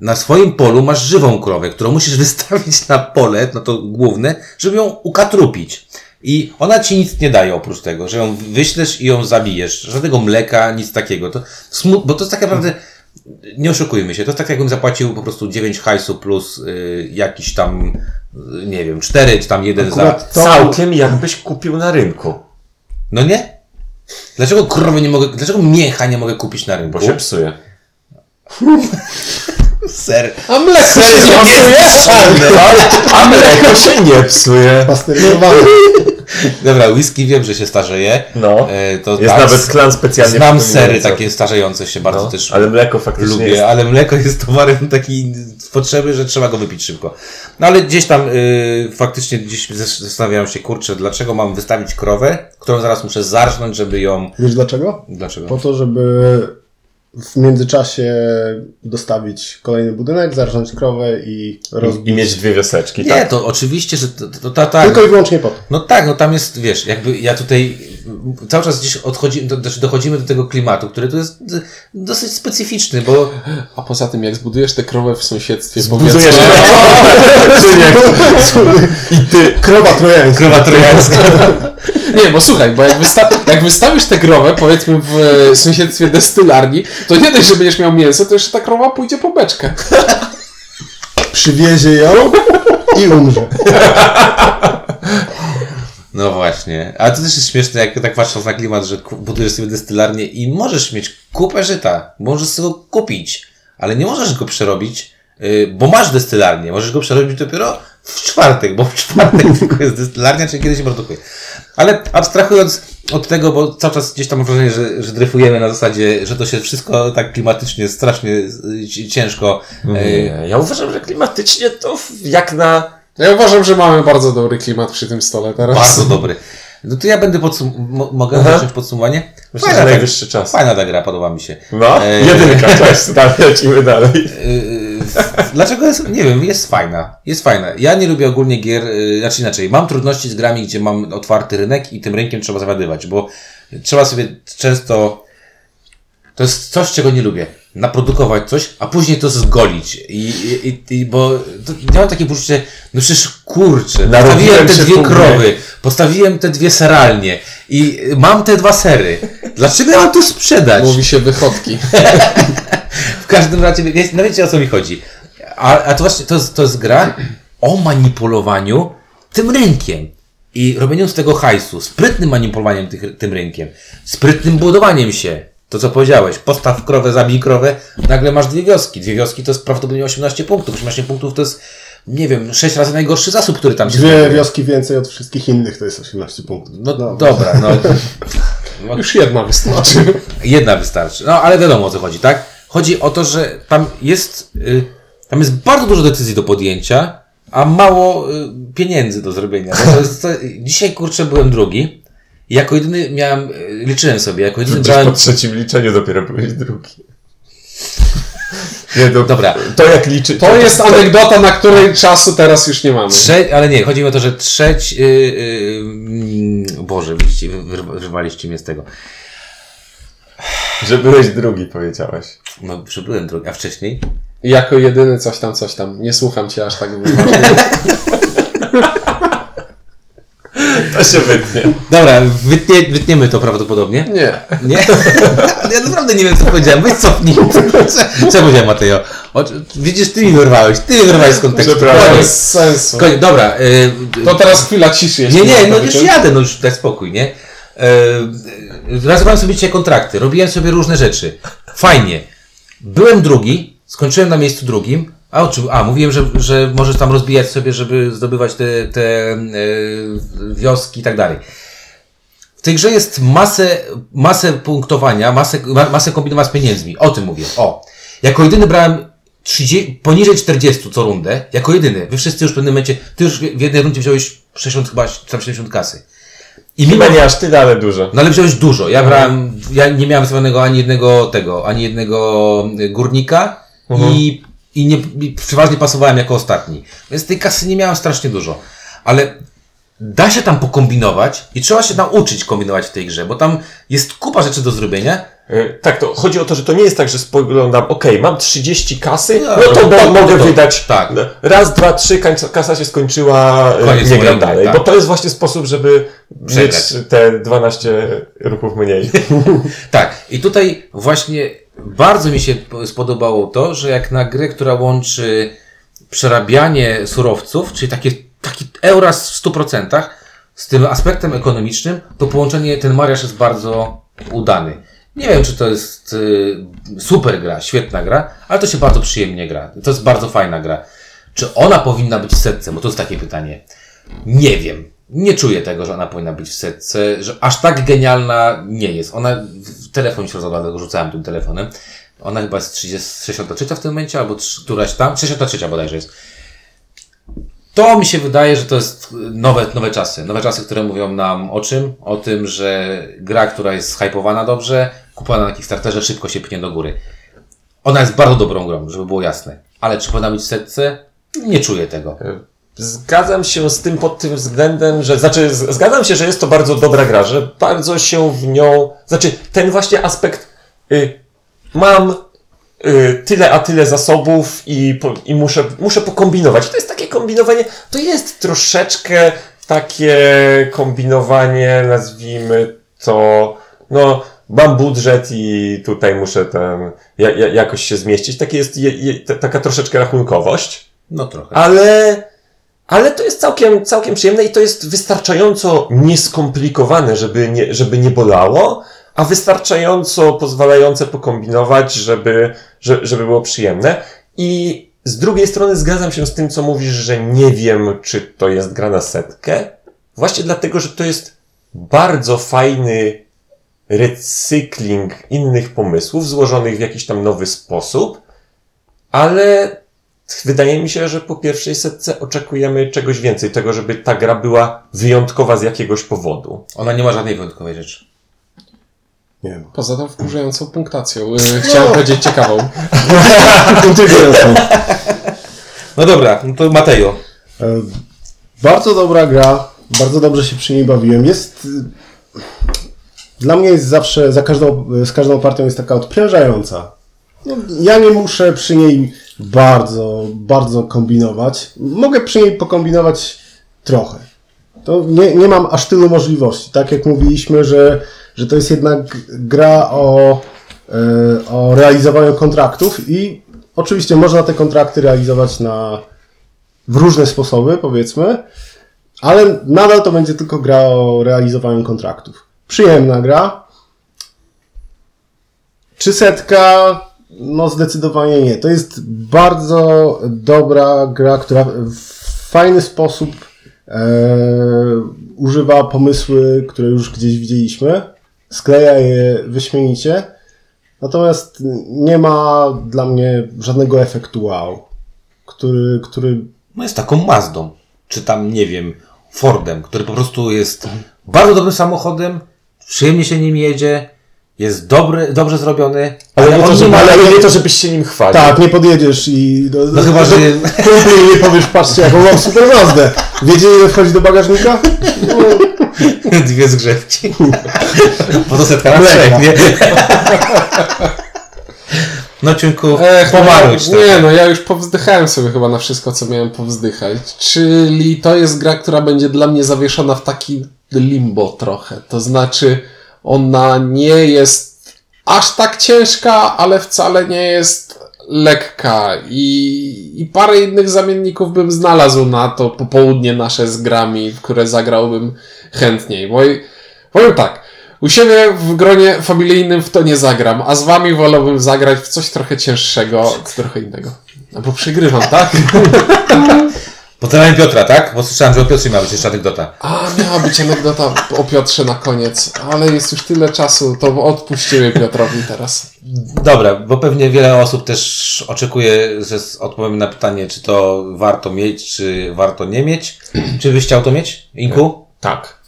Na swoim polu masz żywą krowę, którą musisz wystawić na pole, na to główne, żeby ją ukatrupić. I ona ci nic nie daje oprócz tego, że ją wyślesz i ją zabijesz. Żadnego mleka, nic takiego. To smut, bo to jest tak naprawdę, nie oszukujmy się, to jest tak jakbym zapłacił po prostu 9 hajsu plus y, jakiś tam, y, nie wiem, 4 czy tam jeden za... Akurat to, Całkiem jakbyś kupił na rynku. No nie? Dlaczego krowy nie mogę, dlaczego miecha nie mogę kupić na rynku? Bo się psuje. Ser. A mleko się nie psuje? A mleko się nie psuje. pasteryzowane. Dobra, whisky wiem, że się starzeje. No. E, to Jest tak, nawet klan specjalnie Znam sery takie starzejące się bardzo No, też ale mleko faktycznie lubię, jest... ale mleko jest towarem taki z potrzeby, że trzeba go wypić szybko. No ale gdzieś tam y, faktycznie gdzieś zas- zastanawiałem się, kurczę, dlaczego mam wystawić krowę, którą zaraz muszę zarżnąć, żeby ją... Wiesz dlaczego? Dlaczego? Po to, żeby w międzyczasie dostawić kolejny budynek, zarządzić krowę i rozbić. I mieć dwie wioseczki, Nie, tak? to oczywiście, że to, to, to tak. Tylko i wyłącznie po to. No tak, no tam jest, wiesz, jakby ja tutaj cały czas gdzieś odchodzi, do, znaczy dochodzimy do tego klimatu, który tu jest dosyć specyficzny, bo A poza tym, jak zbudujesz tę krowę w sąsiedztwie, Budujesz... powiedzmy, I ty... Krowa trojańska. krowa trojańska. Nie, bo słuchaj, bo jak, wysta jak wystawisz tę krowę, powiedzmy w e, sąsiedztwie destylarni, to nie dość, że będziesz miał mięso, to jeszcze ta krowa pójdzie po beczkę. Przywiezie ją i umrze. No właśnie. A to też jest śmieszne, jak tak patrząc na klimat, że budujesz sobie destylarnię i możesz mieć kupę żyta. Możesz sobie go kupić, ale nie możesz go przerobić, yy, bo masz destylarnię. Możesz go przerobić dopiero w czwartek, bo w czwartek tylko jest destylarnia, czyli kiedy się produkuje. Ale abstrahując od tego, bo cały czas gdzieś tam mam wrażenie, że, że dryfujemy na zasadzie, że to się wszystko tak klimatycznie strasznie y, ci- ciężko. yy, Nie, ja uważam, że klimatycznie to jak na... Ja uważam, że mamy bardzo dobry klimat przy tym stole teraz. Bardzo dobry. No to ja będę podsum... mo- mogę Aha. zacząć podsumowanie? Myślę, Fajna że ta- najwyższy czas. Fajna ta gra, podoba mi się. No, E, jedynka, cześć, dalej, lecimy dalej. Yy, Dlaczego jest, nie wiem, jest fajna. Jest fajna. Ja nie lubię ogólnie gier, yy, znaczy inaczej, mam trudności z grami, gdzie mam otwarty rynek i tym rynkiem trzeba zawiadywać, bo trzeba sobie często, to jest coś, czego nie lubię. Naprodukować coś, a później to zgolić. I, i, i, bo to, ja mam takie poczucie, no przecież kurczę, Narobiłem postawiłem te dwie krowy, postawiłem te dwie seralnie i mam te dwa sery. Dlaczego ja mam to sprzedać? Mówi się wychodki. W każdym razie, wiecie, no wiecie o co mi chodzi. A, a to właśnie, to jest, to jest gra o manipulowaniu tym rynkiem. I robieniu z tego hajsu, sprytnym manipulowaniem tych, tym rynkiem, sprytnym budowaniem się. To co powiedziałeś, postaw krowę, zabij krowę, nagle masz dwie wioski. Dwie wioski to jest prawdopodobnie 18 punktów. 18 punktów to jest, nie wiem, 6 razy najgorszy zasób, który tam się Dwie znajduje. wioski więcej od wszystkich innych to jest 18 punktów. No, dobra, no. Już jedna wystarczy. Jedna wystarczy. No, ale wiadomo o co chodzi, tak? Chodzi o to, że tam jest, y, tam jest bardzo dużo decyzji do podjęcia, a mało y, pieniędzy do zrobienia. Bo to jest, to, dzisiaj, kurczę, byłem drugi. I jako jedyny miałem, y, liczyłem sobie, jako jedyny brałem... po trzecim liczeniu dopiero byłeś drugi. Nie, to, Dobra. to jak liczy... To jest anegdota, na której czasu teraz już nie mamy. Trze- ale nie, chodzi mi o to, że trzeć... Yy, yy, mm, Boże, widzicie, wyrwa- wyrwaliście mnie z tego. Że byłeś drugi, powiedziałeś. No, że byłem drugi, a wcześniej? Jako jedyny coś tam, coś tam. Nie słucham cię aż tak wyważnie. To się wytnie. Dobra, wytnie, wytniemy to prawdopodobnie. Nie. Nie? Ja naprawdę nie wiem, co powiedziałem. Weź cofnij. Co, co powiedziałem, Mateo? O, widzisz, ty mi wyrwałeś. Ty mi wyrwałeś z kontekstu. Przepraszam. Bez sensu. Koniec. Dobra. Y, To teraz chwila ciszy. nie, nie, no już jadę, no już daj spokój, nie? Y, Nazywałem sobie dzisiaj kontrakty, robiłem sobie różne rzeczy. Fajnie. Byłem drugi, skończyłem na miejscu drugim, a, o czym- a mówiłem, że, że możesz tam rozbijać sobie, żeby zdobywać te, te y, wioski i tak dalej. W tej grze jest masę, masę punktowania, masę, ma- masę kombinowania z pieniędzmi. O tym mówię. O. Jako jedyny brałem 30, poniżej 40 co rundę. Jako jedyny. Wy wszyscy już w pewnym momencie, ty już w jednej rundzie wziąłeś 60 chyba, tam 70 kasy. I mimo, nie aż tyle, ale dużo. no ale wziąłeś dużo. Ja brałem, ja nie miałem wystawionego ani jednego tego, ani jednego y, górnika i, i, nie, i przeważnie pasowałem jako ostatni. Więc tej kasy nie miałem strasznie dużo. Ale da się tam pokombinować i trzeba się nauczyć kombinować w tej grze, bo tam jest kupa rzeczy do zrobienia, Tak, to chodzi o to, że to nie jest tak, że spoglądam, okej, mam 30 kasy, No, no to to- mogę to- wydać tak. raz, dwa, trzy, kasa się skończyła, e, Koniec nie gram dalej. tak. Bo to jest właśnie sposób, żeby Przegrać. mieć te 12 ruchów mniej. Tak, i tutaj właśnie bardzo mi się spodobało to, że jak na grę, która łączy przerabianie surowców, czyli takie, taki Euras w 100%, z tym aspektem ekonomicznym, to połączenie, ten mariaż jest bardzo udany. Nie wiem, czy to jest y, super gra, świetna gra, ale to się bardzo przyjemnie gra. To jest bardzo fajna gra. Czy ona powinna być w setce? Bo to jest takie pytanie. Nie wiem. Nie czuję tego, że ona powinna być w setce, że aż tak genialna nie jest. Ona, telefon się rozładła, dlatego rzucałem tym telefonem. Ona chyba jest 30, 63 w tym momencie, albo trz- któraś tam, 63 bodajże jest. To mi się wydaje, że to jest nowe, nowe czasy. Nowe czasy, które mówią nam o czym? O tym, że gra, która jest hypowana dobrze, kupowana na Kickstarterze, szybko się pnie do góry. Ona jest bardzo dobrą grą, żeby było jasne. Ale czy powinna być w setce? Nie czuję tego. Zgadzam się z tym pod tym względem, że, znaczy, zgadzam się, że jest to bardzo dobra gra, że bardzo się w nią, znaczy, ten właśnie aspekt, y, mam y, tyle a tyle zasobów i, po, i muszę, muszę pokombinować. To jest takie kombinowanie, to jest troszeczkę takie kombinowanie, nazwijmy to, no, mam budżet i tutaj muszę ten, ja, ja, jakoś się zmieścić. Takie jest je, je, ta- taka troszeczkę rachunkowość. No trochę. Ale, ale to jest całkiem, całkiem przyjemne i to jest wystarczająco nieskomplikowane, żeby nie, żeby nie bolało, a wystarczająco pozwalające pokombinować, żeby, że- żeby było przyjemne. I z drugiej strony zgadzam się z tym, co mówisz, że nie wiem, czy to jest gra na setkę. Właśnie dlatego, że to jest bardzo fajny recykling innych pomysłów, złożonych w jakiś tam nowy sposób, ale wydaje mi się, że po pierwszej setce oczekujemy czegoś więcej, tego, żeby ta gra była wyjątkowa z jakiegoś powodu. Ona nie ma żadnej wyjątkowej rzeczy. Nie wiem. Poza tą wkurzającą punktacją. Y, Chciałem powiedzieć ciekawą. No dobra, no to Matejo. E, Bardzo dobra gra, bardzo dobrze się przy niej bawiłem. Jest. Dla mnie jest zawsze, za każdą, z każdą partią jest taka odprężająca. No, ja nie muszę przy niej bardzo, bardzo kombinować. Mogę przy niej pokombinować trochę. To nie, nie mam aż tylu możliwości. Tak jak mówiliśmy, że, że to jest jednak gra o, e, o realizowaniu kontraktów i oczywiście można te kontrakty realizować na, w różne sposoby, powiedzmy, ale nadal to będzie tylko gra o realizowaniu kontraktów. Przyjemna gra. Czy setka? No zdecydowanie nie. To jest bardzo dobra gra, która w fajny sposób e, używa pomysły, które już gdzieś widzieliśmy, skleja je wyśmienicie, natomiast nie ma dla mnie żadnego efektu wow, który, który No jest taką Mazdą. Czy tam, nie wiem, Fordem, który po prostu jest bardzo dobrym samochodem, przyjemnie się nim jedzie, jest dobry, dobrze zrobiony, Ale, nie, on to, żeby, ma- ale nie to, żebyś się nim chwalił. Tak, nie podjedziesz i do, No chyba, że kumpli nie powiesz, patrzcie jaką mam super Mazdę. Wiecie ile wchodzi do bagażnika? dwie zgrzewki. Bo to setka na trzech, nie? No ciunku, Ech, no, nie, no ja już powzdychałem sobie chyba na wszystko, co miałem powzdychać. Czyli to jest gra, która będzie dla mnie zawieszona w taki limbo trochę. To znaczy, ona nie jest aż tak ciężka, ale wcale nie jest lekka. I, i parę innych zamienników bym znalazł na to popołudnie nasze z grami, w które zagrałbym chętniej. I- powiem tak. U siebie w gronie familijnym w to nie zagram, a z wami wolałbym zagrać w coś trochę cięższego, trochę innego. No bo przegrywam, tak? Pozdrawiam Piotra, tak? Bo słyszałem, że o Piotrze ma być jeszcze anegdota. A, miała być anegdota o Piotrze na koniec, ale jest już tyle czasu, to odpuścimy Piotrowi teraz. Dobra, bo pewnie wiele osób też oczekuje, że odpowiem na pytanie, czy to warto mieć, czy warto nie mieć. Czy byś chciał to mieć, Inku? Tak.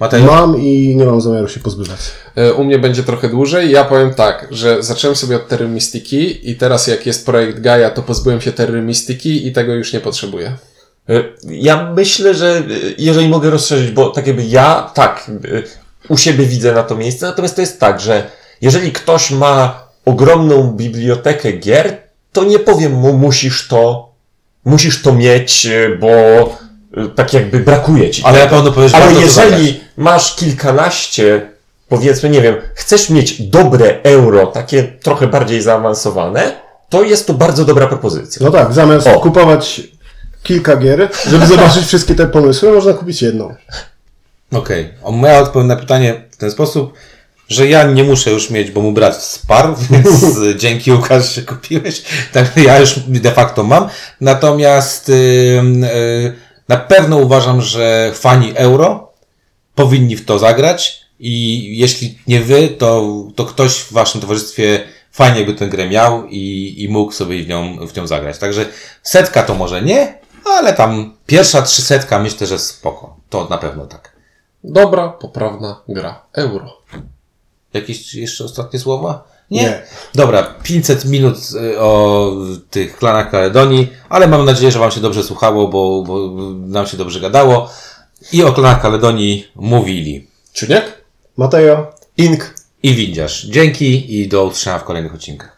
Matejo? Mam i nie mam zamiaru się pozbywać. E, U mnie będzie trochę dłużej. Ja powiem tak, że zacząłem sobie od Terry Mystiki i teraz jak jest projekt Gaia, to pozbyłem się Terry Mystiki i tego już nie potrzebuję. Y, Ja myślę, że y, jeżeli mogę rozszerzyć, bo tak jakby ja, tak, y, u siebie widzę na to miejsce, natomiast to jest tak, że Jeżeli ktoś ma ogromną bibliotekę gier, to nie powiem mu, musisz to, musisz to mieć, bo tak jakby brakuje ci. Ale tego. powiesz, że Ale jeżeli masz kilkanaście, powiedzmy, nie wiem, chcesz mieć dobre euro, takie trochę bardziej zaawansowane, to jest to bardzo dobra propozycja. No tak, zamiast O. kupować kilka gier, żeby zobaczyć wszystkie te pomysły, można kupić jedną. Okej. Okay. Moja odpowiedź na pytanie w ten sposób, że ja nie muszę już mieć, bo mu brat sparł, więc y, dzięki Łukasz, że kupiłeś. Także ja już de facto mam. Natomiast y, y, na pewno uważam, że fani euro powinni w to zagrać i jeśli nie wy, to, to ktoś w waszym towarzystwie fajnie by tę grę miał i, i mógł sobie w nią, w nią zagrać. Także setka to może nie, ale tam pierwsza trzysetka myślę, że spoko. To na pewno tak. Dobra, poprawna gra. Euro. Jakieś jeszcze ostatnie słowa? Nie. Nie. Dobra, 500 minut y, o tych klanach Kaledonii, ale mam nadzieję, że Wam się dobrze słuchało, bo, bo nam się dobrze gadało. I o klanach Kaledonii mówili. Czuniek? Mateo. Ink I Windziarz. Dzięki i do usłyszenia w kolejnych odcinkach.